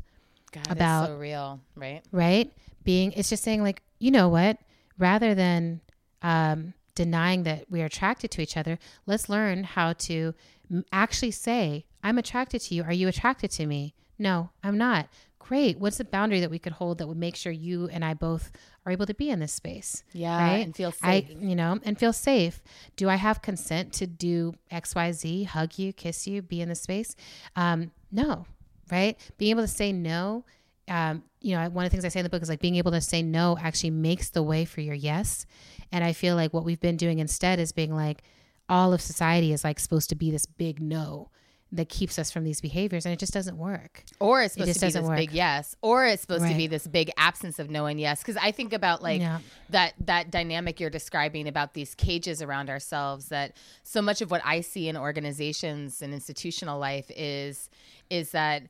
God, about so real, right? right? Being it's just saying like, you know what? Rather than um, denying that we are attracted to each other, let's learn how to actually say, "I'm attracted to you. Are you attracted to me?" No, I'm not. Great. What's the boundary that we could hold that would make sure you and I both are able to be in this space? Yeah, right? and feel safe. I, you know, and feel safe. Do I have consent to do X, Y, Z, hug you, kiss you, be in the space? Um, no, right? Being able to say no. Um, you know, one of the things I say in the book is like being able to say no actually makes the way for your yes. And I feel like what we've been doing instead is being like, all of society is like supposed to be this big no that keeps us from these behaviors, and it just doesn't work. or it's supposed just to be this work. big yes, or it's supposed to be this big absence of no and yes. Because I think about like Yeah. that that dynamic you're describing about these cages around ourselves. That so much of what I see in organizations and institutional life is is that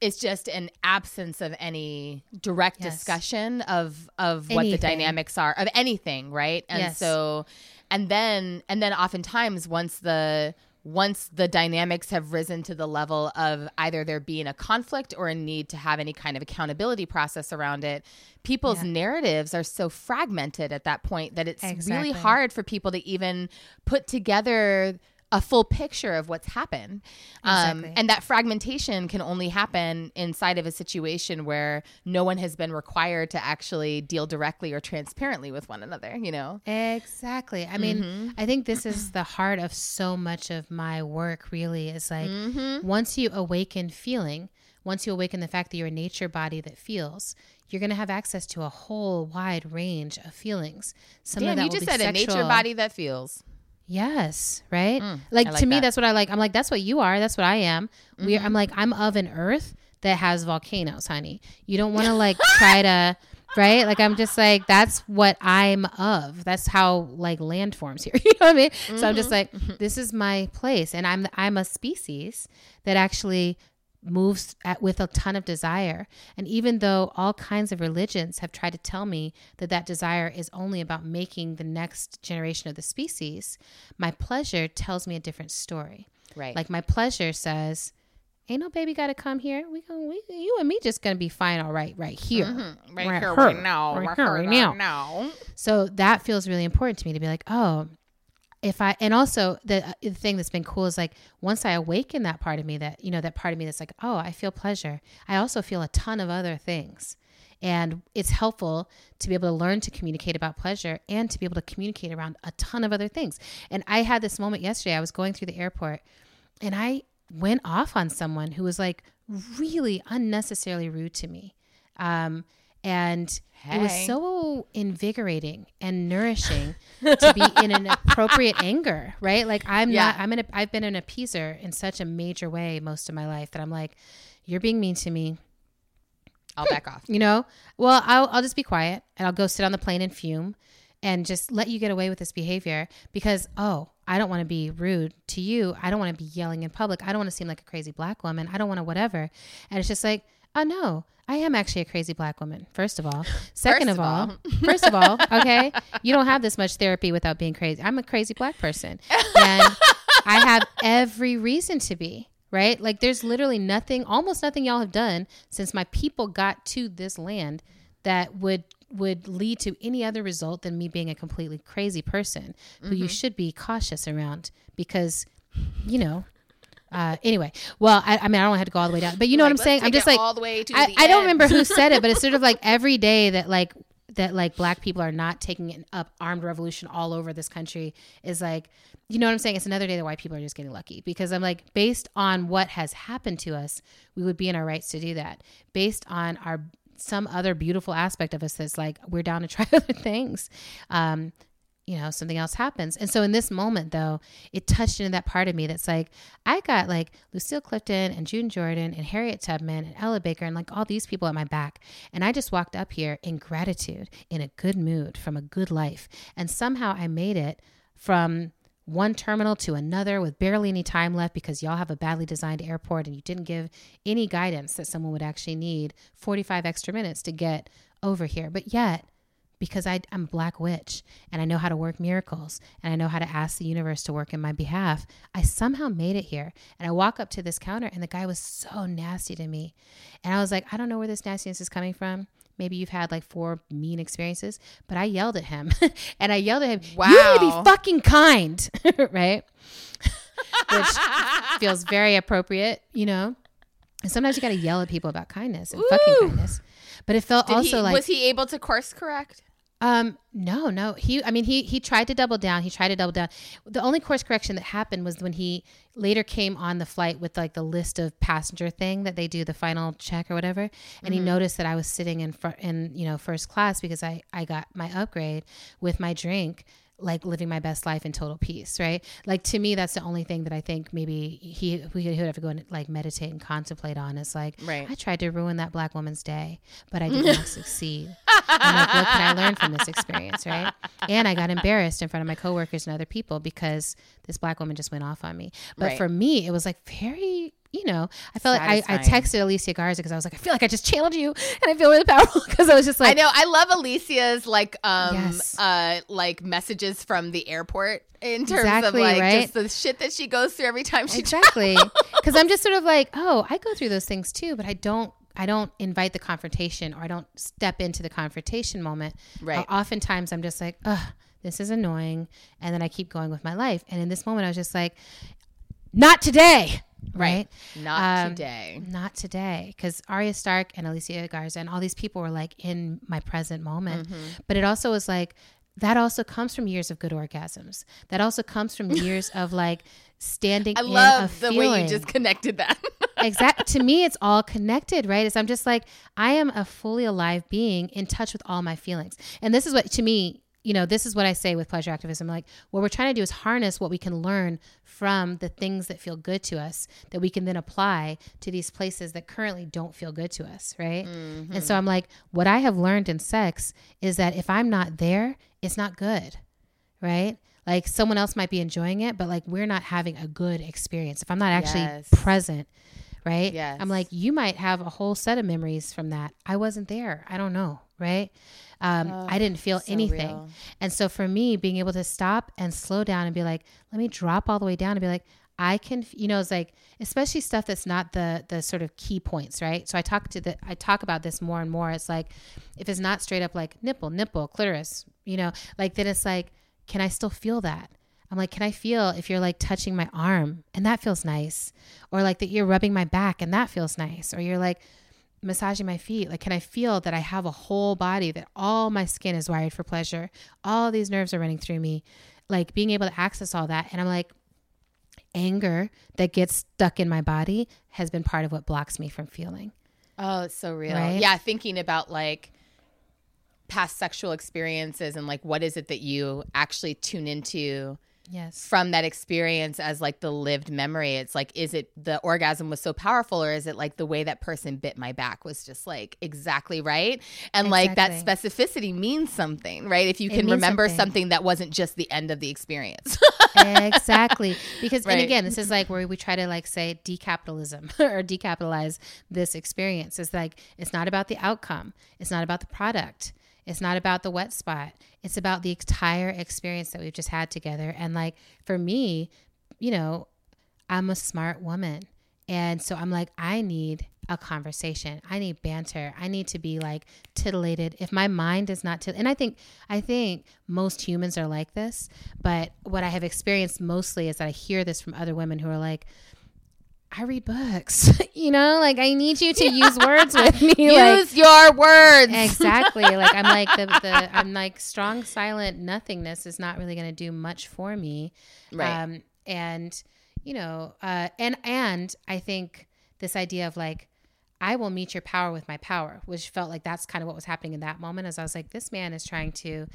it's just an absence of any direct Yes. discussion of of what the dynamics are of anything, right? And Yes. so and then and then oftentimes once the once the dynamics have risen to the level of either there being a conflict or a need to have any kind of accountability process around it people's Yeah. narratives are so fragmented at that point that it's Exactly. really hard for people to even put together a full picture of what's happened um, Exactly. and that fragmentation can only happen inside of a situation where no one has been required to actually deal directly or transparently with one another you know Exactly. I mean, Mm-hmm. I think this is the heart of so much of my work, really, is like Mm-hmm. once you awaken feeling, once you awaken the fact that you're a nature body that feels, you're going to have access to a whole wide range of feelings. Some of damn that you just said a nature body that feels Yes, right? like, Mm, I like to me that. that's what I like. I'm like that's what you are. That's what I am. We Mm-hmm. I'm like I'm of an earth that has volcanoes, honey. You don't want to like try to [LAUGHS] right? Like I'm just like that's what I'm of. That's how like land forms here. [LAUGHS] You know what I mean? So I'm just like Mm-hmm. this is my place and I'm I'm a species that actually moves at, with a ton of desire. And even though all kinds of religions have tried to tell me that that desire is only about making the next generation of the species, my pleasure tells me a different story. right Like my pleasure says, "Ain't no baby got to come here. We going we you and me just gonna be fine, all right, right here, Mm-hmm. right Right here here. right now Right right here, right now. now So that feels really important to me to be like, oh, if I and also the, uh, the thing that's been cool is like once I awaken that part of me that you know that part of me that's like, oh, I feel pleasure. I also feel a ton of other things. And it's helpful to be able to learn to communicate about pleasure and to be able to communicate around a ton of other things. And I had this moment yesterday. I was going through the airport and I went off on someone who was like really unnecessarily rude to me. Um, and it was so invigorating and nourishing to be [LAUGHS] in an appropriate anger, right? Like I'm Yeah. not, I'm in a, I've been an appeaser in such a major way most of my life that I'm like, you're being mean to me, I'll back off [LAUGHS] you know? Well, I'll, I'll just be quiet and I'll go sit on the plane and fume and just let you get away with this behavior because, oh, I don't want to be rude to you. I don't want to be yelling in public. I don't want to seem like a crazy black woman. I don't want to whatever. And it's just like, oh, no, I am actually a crazy black woman, first of all. [LAUGHS] Second of of all, all. [LAUGHS] first of all, okay, you don't have this much therapy without being crazy. I'm a crazy black person. And I have every reason to be, right? Like there's literally nothing, almost nothing y'all have done since my people got to this land that would would lead to any other result than me being a completely crazy person who you mm-hmm. should be cautious around because you know uh, anyway, well, I, I mean, I don't have to go all the way down, but you know Like, what I'm saying. I'm just like, all the way to I, the I don't remember who said it, but it's sort of like [LAUGHS] every day that like that like black people are not taking an up armed revolution all over this country is like, you know what I'm saying? It's another day that white people are just getting lucky because I'm like, based on what has happened to us, we would be in our rights to do that. Based on our some other beautiful aspect of us that's like we're down to [LAUGHS] try other things. Um, you know, something else happens. And so in this moment, though, it touched into that part of me that's like, I got like Lucille Clifton and June Jordan and Harriet Tubman and Ella Baker and like all these people at my back. And I just walked up here in gratitude, in a good mood, from a good life. And somehow I made it from one terminal to another with barely any time left because y'all have a badly designed airport and you didn't give any guidance that someone would actually need 45 extra minutes to get over here. But yet, because I, I'm a Black Witch and I know how to work miracles and I know how to ask the universe to work in my behalf. I somehow made it here. And I walk up to this counter and the guy was so nasty to me. And I was like, I don't know where this nastiness is coming from. Maybe you've had like four mean experiences, but I yelled at him [LAUGHS] and I yelled at him, wow. You need to be fucking kind, [LAUGHS] right? [LAUGHS] Which feels very appropriate, you know? And sometimes you got to yell at people about kindness and Ooh. fucking kindness. But it felt Did also he, like was he able to course correct? Um, no, no. He, I mean, he he tried to double down. He tried to double down. The only course correction that happened was when he later came on the flight with like the list of passenger thing that they do the final check or whatever, and mm-hmm. he noticed that I was sitting in front in you know first class because I I got my upgrade with my drink like living my best life in total peace, right? Like to me, that's the only thing that I think maybe he we would have to go and like meditate and contemplate on. Is like, right. I tried to ruin that black woman's day, but I did [LAUGHS] not succeed. And like, what can I learn from this experience, right? And I got embarrassed in front of my coworkers and other people because this black woman just went off on me. But right. for me, it was like very you know, I felt Satisfying. like I, I texted Alicia Garza because I was like, I feel like I just channeled you, and I feel really powerful [LAUGHS] because I was just like, I know, I love Alicia's like, um, yes. uh, like messages from the airport in terms exactly, of like right? just the shit that she goes through every time she exactly [LAUGHS] because I'm just sort of like, oh, I go through those things too, but I don't. I don't invite the confrontation or I don't step into the confrontation moment. Right. Uh, oftentimes I'm just like, ugh, this is annoying. And then I keep going with my life. And in this moment, I was just like, not today right? Not um, today. Not today. Because Arya Stark and Alicia Garza and all these people were like in my present moment. Mm-hmm. But it also was like, that also comes from years of good orgasms. That also comes from [LAUGHS] years of like standing. I love the feeling. way you just connected that. [LAUGHS] exactly. [LAUGHS] To me, it's all connected, right? It's I'm just like I am a fully alive being in touch with all my feelings, and this is what to me you know, this is what I say with pleasure activism. Like, what we're trying to do is harness what we can learn from the things that feel good to us that we can then apply to these places that currently don't feel good to us, right? Mm-hmm. And so I'm like, what I have learned in sex is that if I'm not there, it's not good, right? Like, someone else might be enjoying it, but like, we're not having a good experience. If I'm not actually yes. present, right? Yes. I'm like, you might have a whole set of memories from that. I wasn't there. I don't know, right? Um, oh, I didn't feel so anything. Real. And so for me, being able to stop and slow down and be like, let me drop all the way down and be like, I can, you know, it's like, especially stuff that's not the the sort of key points, right? So I talk to the, I talk about this more and more. It's like, if it's not straight up like nipple, nipple, clitoris, you know, like then it's like, can I still feel that? I'm like, can I feel if you're like touching my arm and that feels nice, or like that you're rubbing my back and that feels nice, or you're like massaging my feet? Like can i feel that i have a whole body that all my skin is wired for pleasure? All these nerves are running through me. Like being able to access all that and i'm like anger that gets stuck in my body has been part of what blocks me from feeling. Oh it's so real. Right? yeah thinking about like past sexual experiences and like what is it that you actually tune into yes from that experience as like the lived memory it's like is it the orgasm was so powerful or is it like the way that person bit my back was just like exactly right and exactly. like that specificity means something right if you can remember something. something. that wasn't just the end of the experience exactly because right. and again this is like where we try to like say decapitalism [LAUGHS] or decapitalize this experience it's like it's not about the outcome it's not about the product it's not about the wet spot. It's about the entire experience that we've just had together. And like for me, you know, I'm a smart woman. And so I'm like, I need a conversation. I need banter. I need to be like titillated. If my mind is not, and I think, I think most humans are like this. But what I have experienced mostly is that I hear this from other women who are like, I read books. [LAUGHS] you know, like I need you to [LAUGHS] use words with me. use like, your words. exactly. Like I'm like the, the [LAUGHS] I'm like strong silent nothingness is not really going to do much for me. Right. Um, and you know, uh, and and I think this idea of like I will meet your power with my power, which felt like that's kind of what was happening in that moment. As I was like, this man is trying to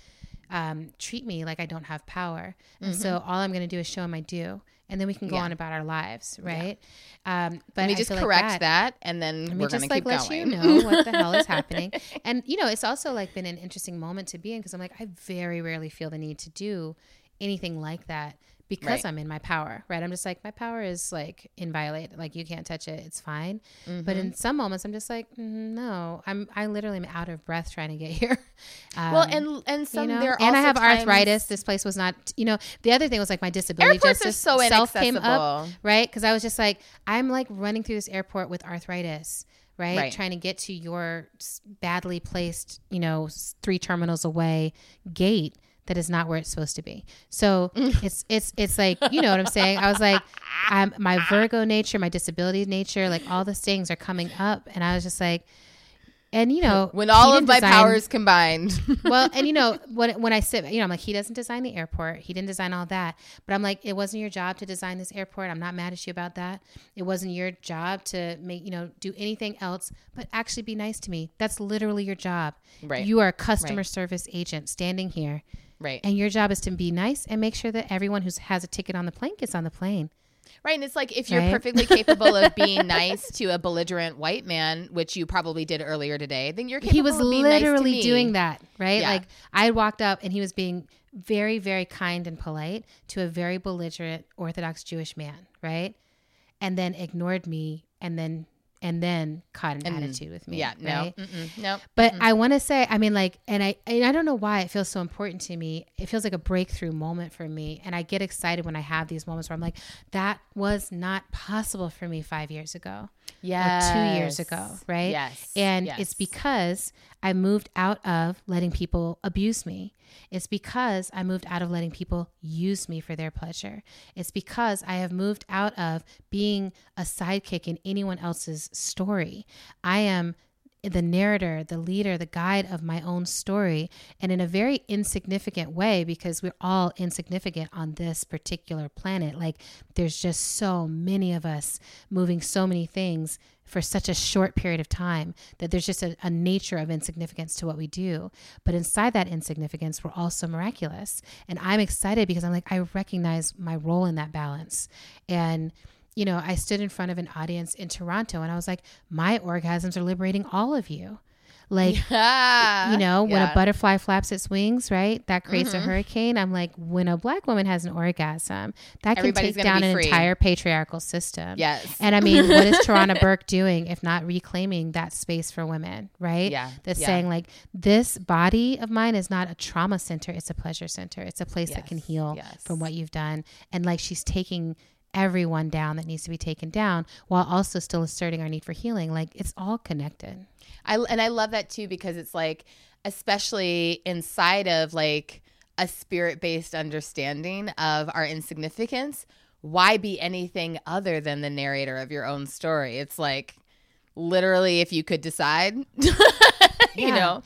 um, treat me like I don't have power, and mm-hmm. so all I'm going to do is show him I do and then we can go yeah. on about our lives, right? Yeah. Um, but we just correct like that, that, and then we're just like let going. you know what the hell is [LAUGHS] happening. And you know, it's also like been an interesting moment to be in because I'm like, I very rarely feel the need to do anything like that because Right. I'm in my power, right? I'm just like, my power is like inviolate. Like you can't touch it. It's fine. But Mhm. in some moments, I'm just like, mm, no, I'm, I literally am out of breath trying to get [LAUGHS] here. well, Um, and and some you know, there are and I have times- arthritis. This place was not, you know, the other thing was like my disability Airports justice so self came up, right? Because I was just like, I'm like running through this airport with arthritis, right? Right. Trying to get to your badly placed, you know, three terminals away gate that is not where it's supposed to be. So mm. it's it's it's like you know what I'm saying. I was like, I'm my Virgo nature, my disability nature, like all these things are coming up, and I was just like, and you know, when all of my design- powers combined. [LAUGHS] well, and you know, when when I sit, you know, I'm like, he doesn't design the airport. He didn't design all that. But I'm like, it wasn't your job to design this airport. I'm not mad at you about that. It wasn't your job to make, you know, do anything else, but actually be nice to me. That's literally your job. Right. You are a customer Right. service agent standing here, right. and your job is to be nice and make sure that everyone who has a ticket on the plane gets on the plane. Right. And it's like if you're Right? perfectly capable of being [LAUGHS] nice to a belligerent white man, which you probably did earlier today, then you're capable he was of being nice to me. He was literally doing that, right? Yeah. Like I had walked up and he was being very, very kind and polite to a very belligerent Orthodox Jewish man, right? And then ignored me and then and then caught an And- attitude with me. Yeah. No. right? Mm-mm, no. But I want to say, I mean, like, and I, and I don't know why it feels so important to me. It feels like a breakthrough moment for me, and I get excited when I have these moments where I'm like, that was not possible for me five years ago Yeah. two years ago, right? Yes. And yes. it's because I moved out of letting people abuse me. It's because I moved out of letting people use me for their pleasure. It's because I have moved out of being a sidekick in anyone else's story. I am the narrator, the leader, the guide of my own story, and in a very insignificant way because we're all insignificant on this particular planet. Like, there's just so many of us moving so many things for such a short period of time that there's just a, a nature of insignificance to what we do. But inside that insignificance, we're also miraculous. And I'm excited because I'm like, I recognize my role in that balance. And you know, I stood in front of an audience in Toronto and I was like, my orgasms are liberating all of you. Like, [LAUGHS] Yeah. you know, when Yeah. Mm-hmm. a butterfly flaps its wings, right? That creates a hurricane. I'm like, when a black woman has an orgasm, that can Everybody's take down an free. entire patriarchal system. Yes. And I mean, what is [LAUGHS] Tarana Burke doing if not reclaiming that space for women, right? Yeah, That's yeah. saying, like, this body of mine is not a trauma center, it's a pleasure center. It's a place that can heal yes. from what you've done. And like, she's taking everyone down that needs to be taken down while also still asserting our need for healing. Like, it's all connected. I and I love that too because it's like especially inside of like a spirit-based understanding of our insignificance, why be anything other than the narrator of your own story? It's like literally if you could decide, [LAUGHS] you Yeah. know.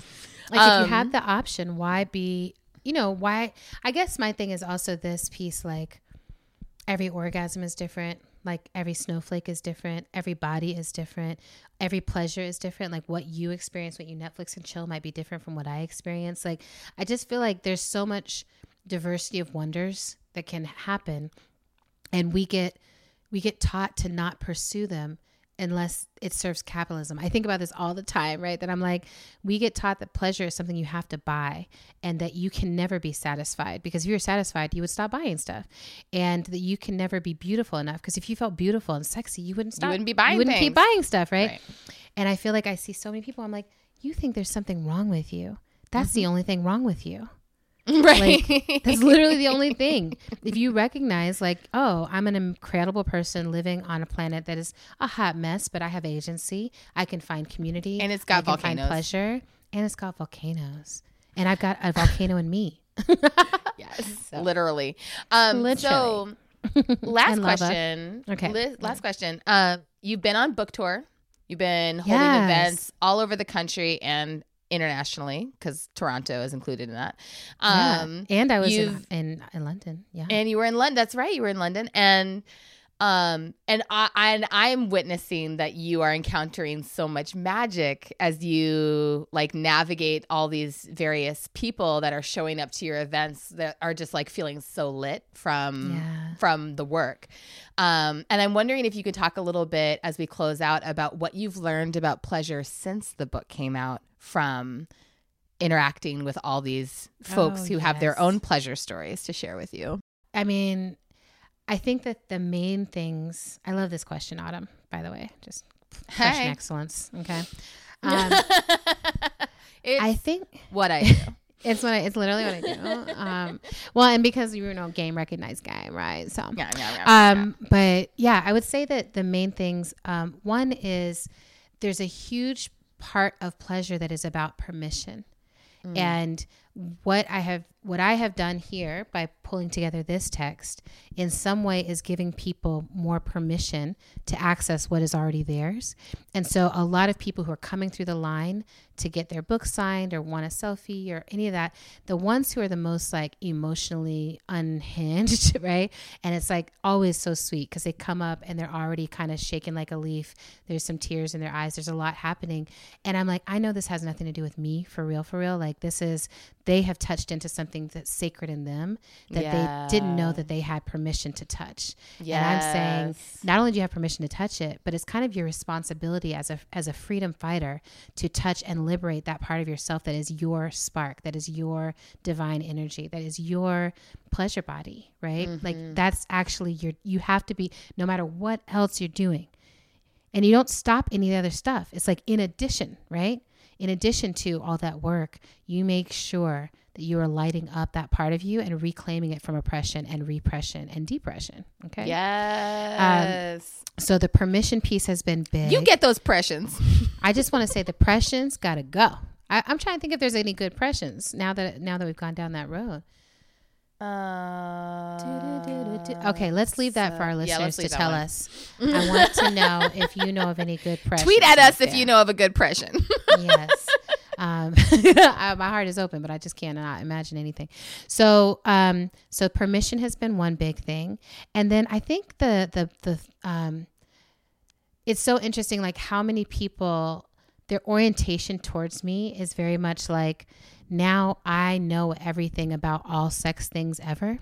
Like if you Um, had the option, why be, you know, why I guess my thing is also this piece like every orgasm is different, like every snowflake is different, every body is different, every pleasure is different. Like what you experience, what you Netflix and chill might be different from what I experience. Like I just feel like there's so much diversity of wonders that can happen and we get we get taught to not pursue them unless it serves capitalism. I think about this all the time, right? That I'm like, we get taught that pleasure is something you have to buy and that you can never be satisfied because if you were satisfied, you would stop buying stuff. And that you can never be beautiful enough because if you felt beautiful and sexy, you wouldn't stop. You wouldn't be buying You wouldn't keep buying stuff, right? Right. And I feel like I see so many people, I'm like, you think there's something wrong with you. That's the only thing wrong with you. [LAUGHS] Right. That's literally the only [LAUGHS] thing. If you recognize, like, oh, I'm an incredible person living on a planet that is a hot mess, but I have agency. I can find community, And it's got I can find volcanoes. pleasure, and it's got volcanoes, and I've got a volcano in me. [LAUGHS] yes. Literally. Um Literally. so last question. Okay. Li- last question. Uh, you've been on book tour. You've been holding Yes. events all over the country and internationally because Toronto is included in that. Yeah. Um, and I was in, in in London. Yeah, and you were in London. That's right. You were in London, and um, and I and I'm witnessing that you are encountering so much magic as you like navigate all these various people that are showing up to your events that are just like feeling so lit from Yeah. from the work. Um, and I'm wondering if you could talk a little bit as we close out about what you've learned about pleasure since the book came out from interacting with all these folks Oh, who have their own pleasure stories to share with you. I mean, I think that the main things. I love this question, Autumn. By the way, just question Hey. excellence. Okay. [LAUGHS] Um, I think what I [LAUGHS] do. it's what I, it's literally what I do. Um, well, and because you know, game recognized game, right? So, Yeah, yeah, yeah. um, but yeah, I would say that the main things. Um, one is there's a huge part of pleasure that is about permission, and what I have what I have done here by pulling together this text in some way is giving people more permission to access what is already theirs. And so a lot of people who are coming through the line to get their book signed or want a selfie or any of that, the ones who are the most like emotionally unhinged, [LAUGHS] right? And it's like always so sweet because they come up and they're already kind of shaking like a leaf. There's some tears in their eyes. There's a lot happening. And I'm like, I know this has nothing to do with me for real, for real. Like this is, they have touched into something that's sacred in them that they didn't know that they had permission to touch. Yes. And I'm saying not only do you have permission to touch it, but it's kind of your responsibility as a as a freedom fighter to touch and liberate that part of yourself that is your spark, that is your divine energy, that is your pleasure body, right? Like mm-hmm. that's actually your you have to be no matter what else you're doing. And you don't stop any other stuff. It's like in addition, right? In addition to all that work, you make sure that you are lighting up that part of you and reclaiming it from oppression and repression and depression. Okay. Yes. Um, so the permission piece has been big. you get those pressions. [LAUGHS] I just want to say the pressions got to go. I, I'm trying to think if there's any good pressions now that now that we've gone down that road. Uh, Okay, let's leave that for our listeners let's to tell one. us. I want to know [LAUGHS] if you know of any good pressions. Tweet at us if there. you know of a good pression. [LAUGHS] yes. Um, [LAUGHS] my heart is open, but I just cannot imagine anything. So, um, so permission has been one big thing, and then I think the the the um, it's so interesting, like how many people their orientation towards me is very much like now I know everything about all sex things ever,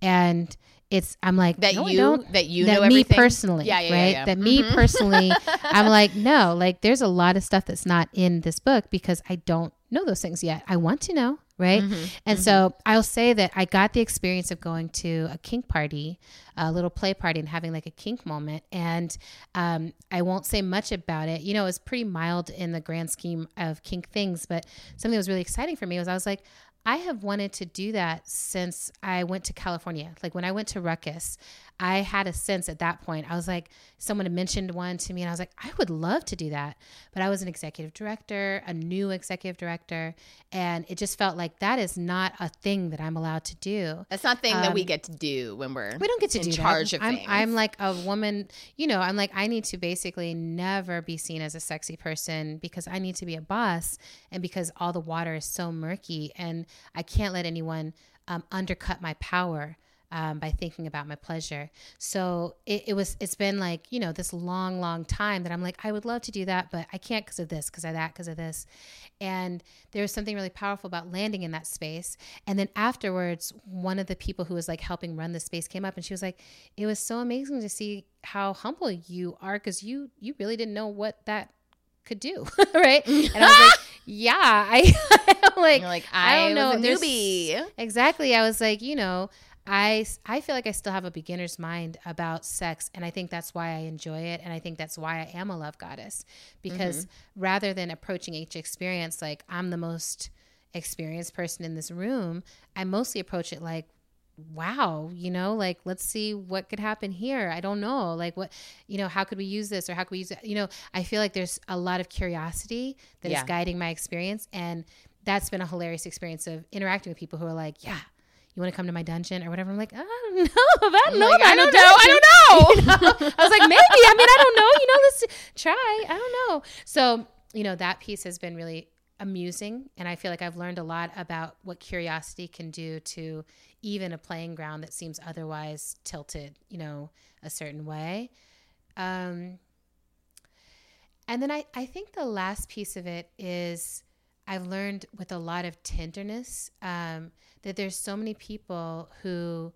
and it's I'm like that "No, you don't." that you that know me everything. personally, Yeah, yeah, yeah, right? yeah. That me Mhm. [LAUGHS] personally, I'm like, no, like there's a lot of stuff that's not in this book because I don't know those things yet. I want to know, right? Mm-hmm. And so I'll say that I got the experience of going to a kink party, a little play party, and having like a kink moment. And um, I won't say much about it. You know, it was pretty mild in the grand scheme of kink things, but something that was really exciting for me was I was like, I have wanted to do that since I went to California. Like when I went to Ruckus, I had a sense at that point. I was like, someone had mentioned one to me, and I was like, I would love to do that. But I was an executive director, a new executive director, and it just felt like that is not a thing that I'm allowed to do. That's not a thing that we Um, get to do when we're We don't get to in do charge that. of I'm, things. I'm like a woman, you know, I'm like, I need to basically never be seen as a sexy person because I need to be a boss and because all the water is so murky and I can't let anyone um, undercut my power. Um, by thinking about my pleasure, so it, it was. It's been like you know this long, long time that I'm like I would love to do that, but I can't because of this, because of that, because of this. And there was something really powerful about landing in that space. And then afterwards, one of the people who was like helping run the space came up and she was like, It was so amazing to see how humble you are because you you really didn't know what that could do. [LAUGHS] right. And I was like, [LAUGHS] Yeah, I [LAUGHS] I'm like like I I, don't know, a newbie. Exactly. I was like, you know, I I feel like I still have a beginner's mind about sex, and I think that's why I enjoy it, and I think that's why I am a love goddess because mm-hmm. rather than approaching each experience like I'm the most experienced person in this room, I mostly approach it like wow you know like let's see what could happen here. I don't know like what you know how could we use this or how could we use it? You know i feel like there's a lot of curiosity that is Yeah. guiding my experience and that's been a hilarious experience of interacting with people who are like yeah you want to come to my dungeon or whatever i'm like i don't [LAUGHS] know i don't know Like, I don't know. I don't know. You know? I was like, maybe. I mean, I don't know. You know, let's try. I don't know. So, you know, that piece has been really amusing. And I feel like I've learned a lot about what curiosity can do to even a playing ground that seems otherwise tilted, you know, a certain way. Um, and then I, I think the last piece of it is I've learned with a lot of tenderness um, that there's so many people who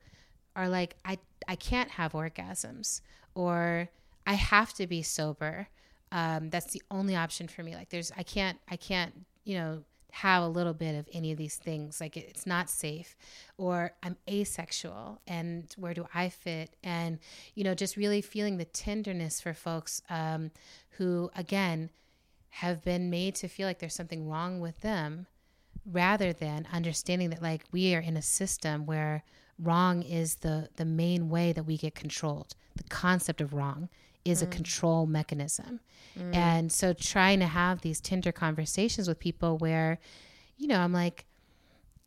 are like, I, I can't have orgasms or I have to be sober. Um, that's the only option for me. Like there's, I can't, I can't, you know, have a little bit of any of these things. Like it's not safe, or I'm asexual, and where do I fit? And you know, just really feeling the tenderness for folks um, who, again, have been made to feel like there's something wrong with them, rather than understanding that like we are in a system where wrong is the the main way that we get controlled. The concept of wrong is mm. a control mechanism. Mm. And so trying to have these tender conversations with people where, you know, I'm like,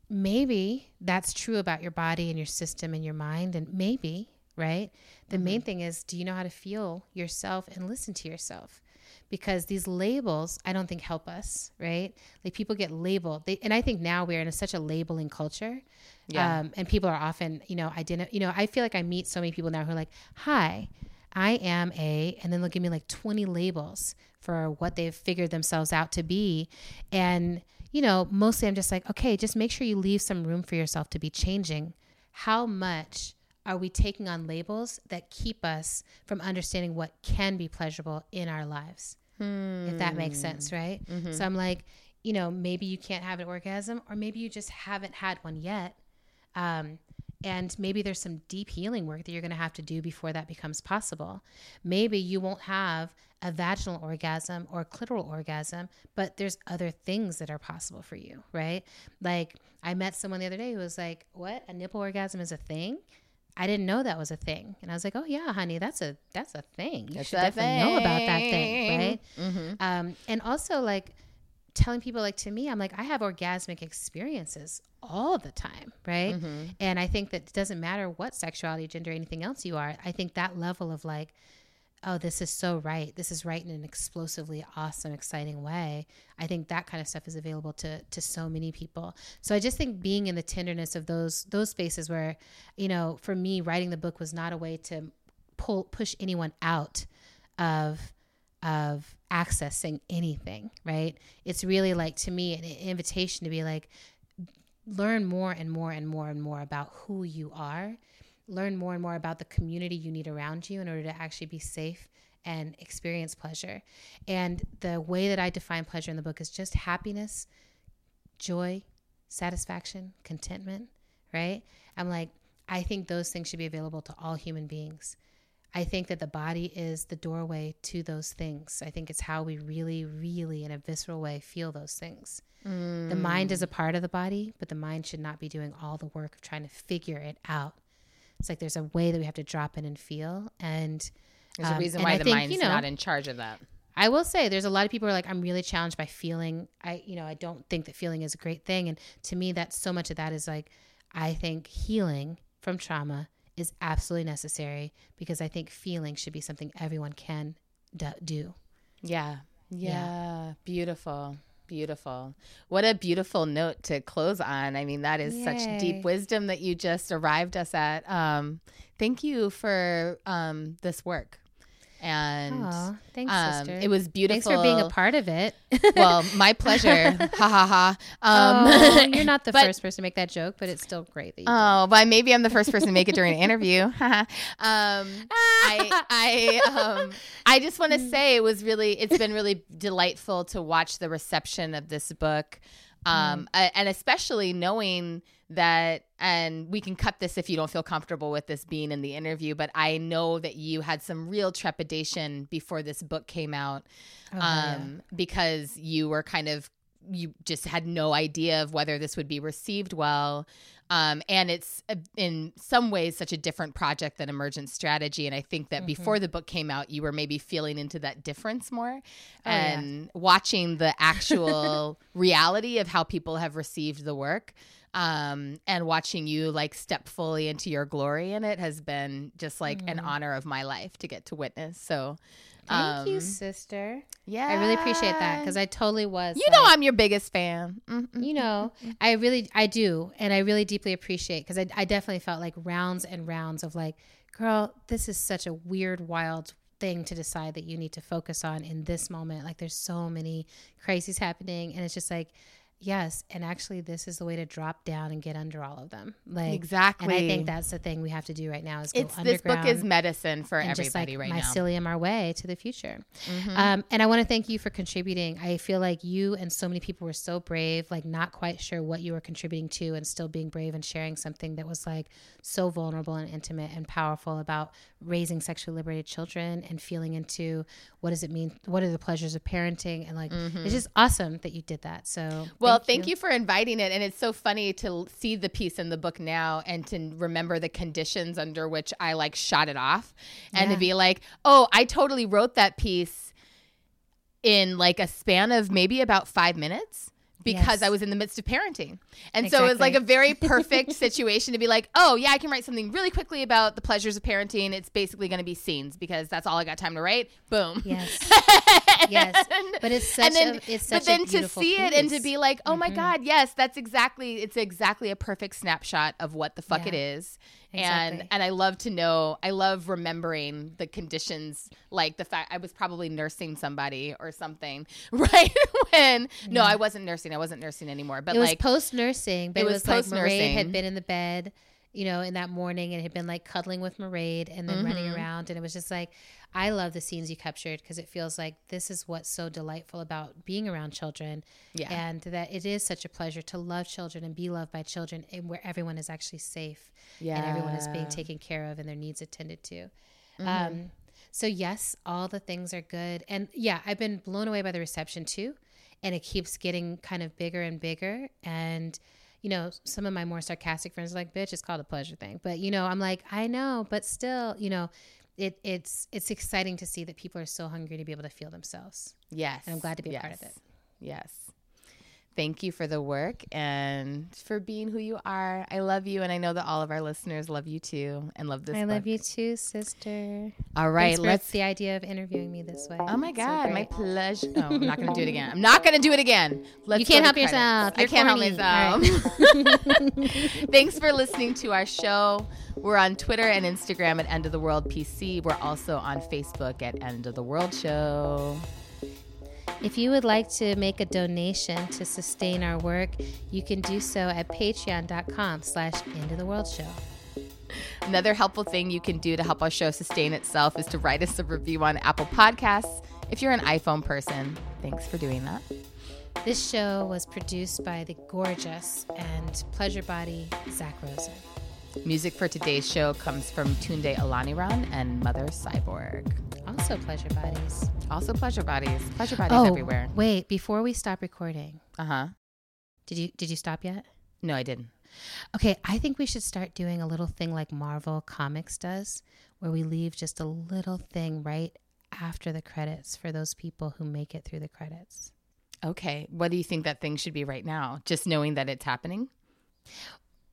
maybe that's true about your body and your system and your mind. And maybe, right? The mm-hmm. main thing is do you know how to feel yourself and listen to yourself? Because these labels, I don't think help us, right? Like people get labeled, they, and I think now we're in a, such a labeling culture, yeah. Um, and people are often, you know, I didn't, You know, I feel like I meet so many people now who are like, "Hi, I am a, and then they'll give me like 20 labels for what they've figured themselves out to be. And, you know, mostly I'm just like, okay, just make sure you leave some room for yourself to be changing. How much are we taking on labels that keep us from understanding what can be pleasurable in our lives? Hmm. If that makes sense, right? Mm-hmm. So I'm like, you know, maybe you can't have an orgasm, or maybe you just haven't had one yet. Um, and maybe there's some deep healing work that you're going to have to do before that becomes possible. Maybe you won't have a vaginal orgasm or clitoral orgasm, but there's other things that are possible for you, right? Like I met someone the other day who was like, "What? A nipple orgasm is a thing?" I didn't know that was a thing, and I was like, "Oh yeah, honey, that's a that's a thing. You that's should definitely thing. know about that thing, right?" Mm-hmm. Um, and also like telling people like to me i'm like i have orgasmic experiences all the time right mm-hmm. and i think that it doesn't matter what sexuality gender anything else you are i think that level of like oh this is so right. This is right in an explosively awesome exciting way. I think that kind of stuff is available to to so many people. So i just think being in the tenderness of those those spaces where you know for me writing the book was not a way to pull push anyone out of of accessing anything, right? It's really like to me an invitation to be like, learn more and more and more and more about who you are, learn more and more about the community you need around you in order to actually be safe and experience pleasure. And the way that I define pleasure in the book is just happiness, joy, satisfaction, contentment, right? I'm like, I think those things should be available to all human beings. I think that the body is the doorway to those things. I think it's how we really, really, in a visceral way, feel those things. Mm. The mind is a part of the body, but the mind should not be doing all the work of trying to figure it out. It's like there's a way that we have to drop in and feel. And there's um, a reason why I the think, mind's you know, not in charge of that. I will say there's a lot of people who are like, I'm really challenged by feeling. I, you know, I don't think that feeling is a great thing. And to me, that's so much of that is like, I think healing from trauma is absolutely necessary because I think feeling should be something everyone can do. Yeah. Yeah. yeah. Beautiful. Beautiful. What a beautiful note to close on. I mean, that is Yay. such deep wisdom that you just arrived us at. Um, thank you for um, this work and thanks, um, sister. it was beautiful. Thanks for being a part of it. well, [LAUGHS] my pleasure. ha ha ha. Um, oh, [LAUGHS] you're not the but, first person to make that joke, but it's still great. That you. oh, but maybe I'm the first person to make it during an interview. [LAUGHS] um, I I um, I just want to mm. say it was really it's been really delightful to watch the reception of this book, um, mm. and especially knowing that and we can cut this if you don't feel comfortable with this being in the interview but i know that you had some real trepidation before this book came out oh, um, yeah. because you were kind of you just had no idea of whether this would be received well um, and it's uh, in some ways such a different project than emergent strategy and i think that mm-hmm. before the book came out you were maybe feeling into that difference more oh, and yeah. watching the actual [LAUGHS] reality of how people have received the work um, and watching you like step fully into your glory in it has been just like mm. an honor of my life to get to witness. So, Thank um, you, sister. Yeah. I really appreciate that because I totally was. You like, know, I'm your biggest fan. Mm-hmm. You know, I really, I do. And I really deeply appreciate because I, I definitely felt like rounds and rounds of like, girl, this is such a weird, wild thing to decide that you need to focus on in this moment. Like, there's so many crises happening. And it's just like, yes, and actually, this is the way to drop down and get under all of them. Like Exactly. And I think that's the thing we have to do right now is go it's this book is medicine for and just like everybody right now. mycelium our way to the future. Mhm. Um, and I want to thank you for contributing. I feel like you and so many people were so brave, like not quite sure what you were contributing to, and still being brave and sharing something that was like so vulnerable and intimate and powerful about raising sexually liberated children and feeling into what does it mean? What are the pleasures of parenting? And like, it's just awesome that you did that. So, Mm-hmm. Well, thank, you. for inviting it. And it's so funny to see the piece in the book now and to remember the conditions under which I like shot it off and Yeah. to be like, oh, I totally wrote that piece in like a span of maybe about five minutes. Because Yes. I was in the midst of parenting. And so it was like a very [LAUGHS] perfect situation to be like, oh, yeah, I can write something really quickly about the pleasures of parenting. It's basically going to be scenes because that's all I got time to write. Boom. Yes. [LAUGHS] Yes. [LAUGHS] But it's such and then, a it's but then to see it and to be like, oh my mm-hmm. god, yes, that's exactly it's exactly a perfect snapshot of what the fuck Yeah. it is. And Exactly. and I love to know, I love remembering the conditions, like the fact I was probably nursing somebody or something, [LAUGHS] right? when no, I wasn't nursing, I wasn't nursing anymore, but it like post nursing, but It was was, like Mairead post-nursing. had been in the bed, you know, in that morning and had been like cuddling with Mairead and then running Mm-hmm. around. And it was just like, I love the scenes you captured because it feels like this is what's so delightful about being around children. Yeah. And that it is such a pleasure to love children and be loved by children and where everyone is actually safe and everyone is being Mm-hmm. taken care of and their needs attended to. Um, so yes, all the things are good. And yeah, I've been blown away by the reception too. And it keeps getting kind of bigger and bigger. And, you know, some of my more sarcastic friends are like, bitch, it's called a pleasure thing. But, you know, I'm like, I know, but still, you know, it, it's it's exciting to see that people are so hungry to be able to feel themselves. Yes. And I'm glad to be a part of it. Yes. Thank you for the work and for being who you are. I love you, and I know that all of our listeners love you too and love this. I love you too, sister. All right, Thanks let's. the idea of interviewing me this way. Oh my So God, my great. pleasure. No, I'm not going to do it [LAUGHS] again. I'm not going to do it again. Let's You can't help yourself. credits. I You're can't help corny. myself. [LAUGHS] [LAUGHS] Thanks for listening to our show. We're on Twitter and Instagram at End of the World PC. We're also on Facebook at End of the World Show. If you would like to make a donation to sustain our work, you can do so at patreon.com slash end of the world show. Another helpful thing you can do to help our show sustain itself is to write us a review on Apple Podcasts. If you're an iPhone person, thanks for doing that. This show was produced by the gorgeous and pleasure body Zach Rosen. Music for today's show comes from Tunde Olaniran and Mother Cyborg. Also pleasure bodies. Also, pleasure bodies. Pleasure bodies oh, everywhere. wait, before we stop recording, Uh huh. did you did you stop yet? No, I didn't. Okay, I think we should start doing a little thing like Marvel Comics does, where we leave just a little thing right after the credits for those people who make it through the credits. Okay. What do you think that thing should be right now? Just knowing that it's happening?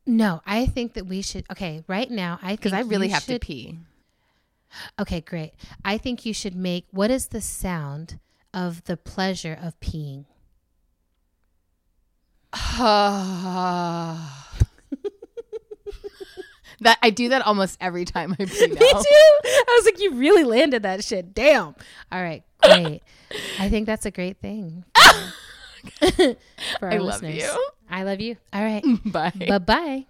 No, I think that we should. Okay, right now, I Because I really have to pee. Okay, great. I think you should make what is the sound of the pleasure of peeing? [SIGHS] that I do that almost every time I pee. [LAUGHS] Me too. I was like, you really landed that shit. Damn. All right, great. [LAUGHS] I think that's a great thing [LAUGHS] [LAUGHS] for, our I love listeners. you. I love you. All right. [LAUGHS] Bye. Bye bye.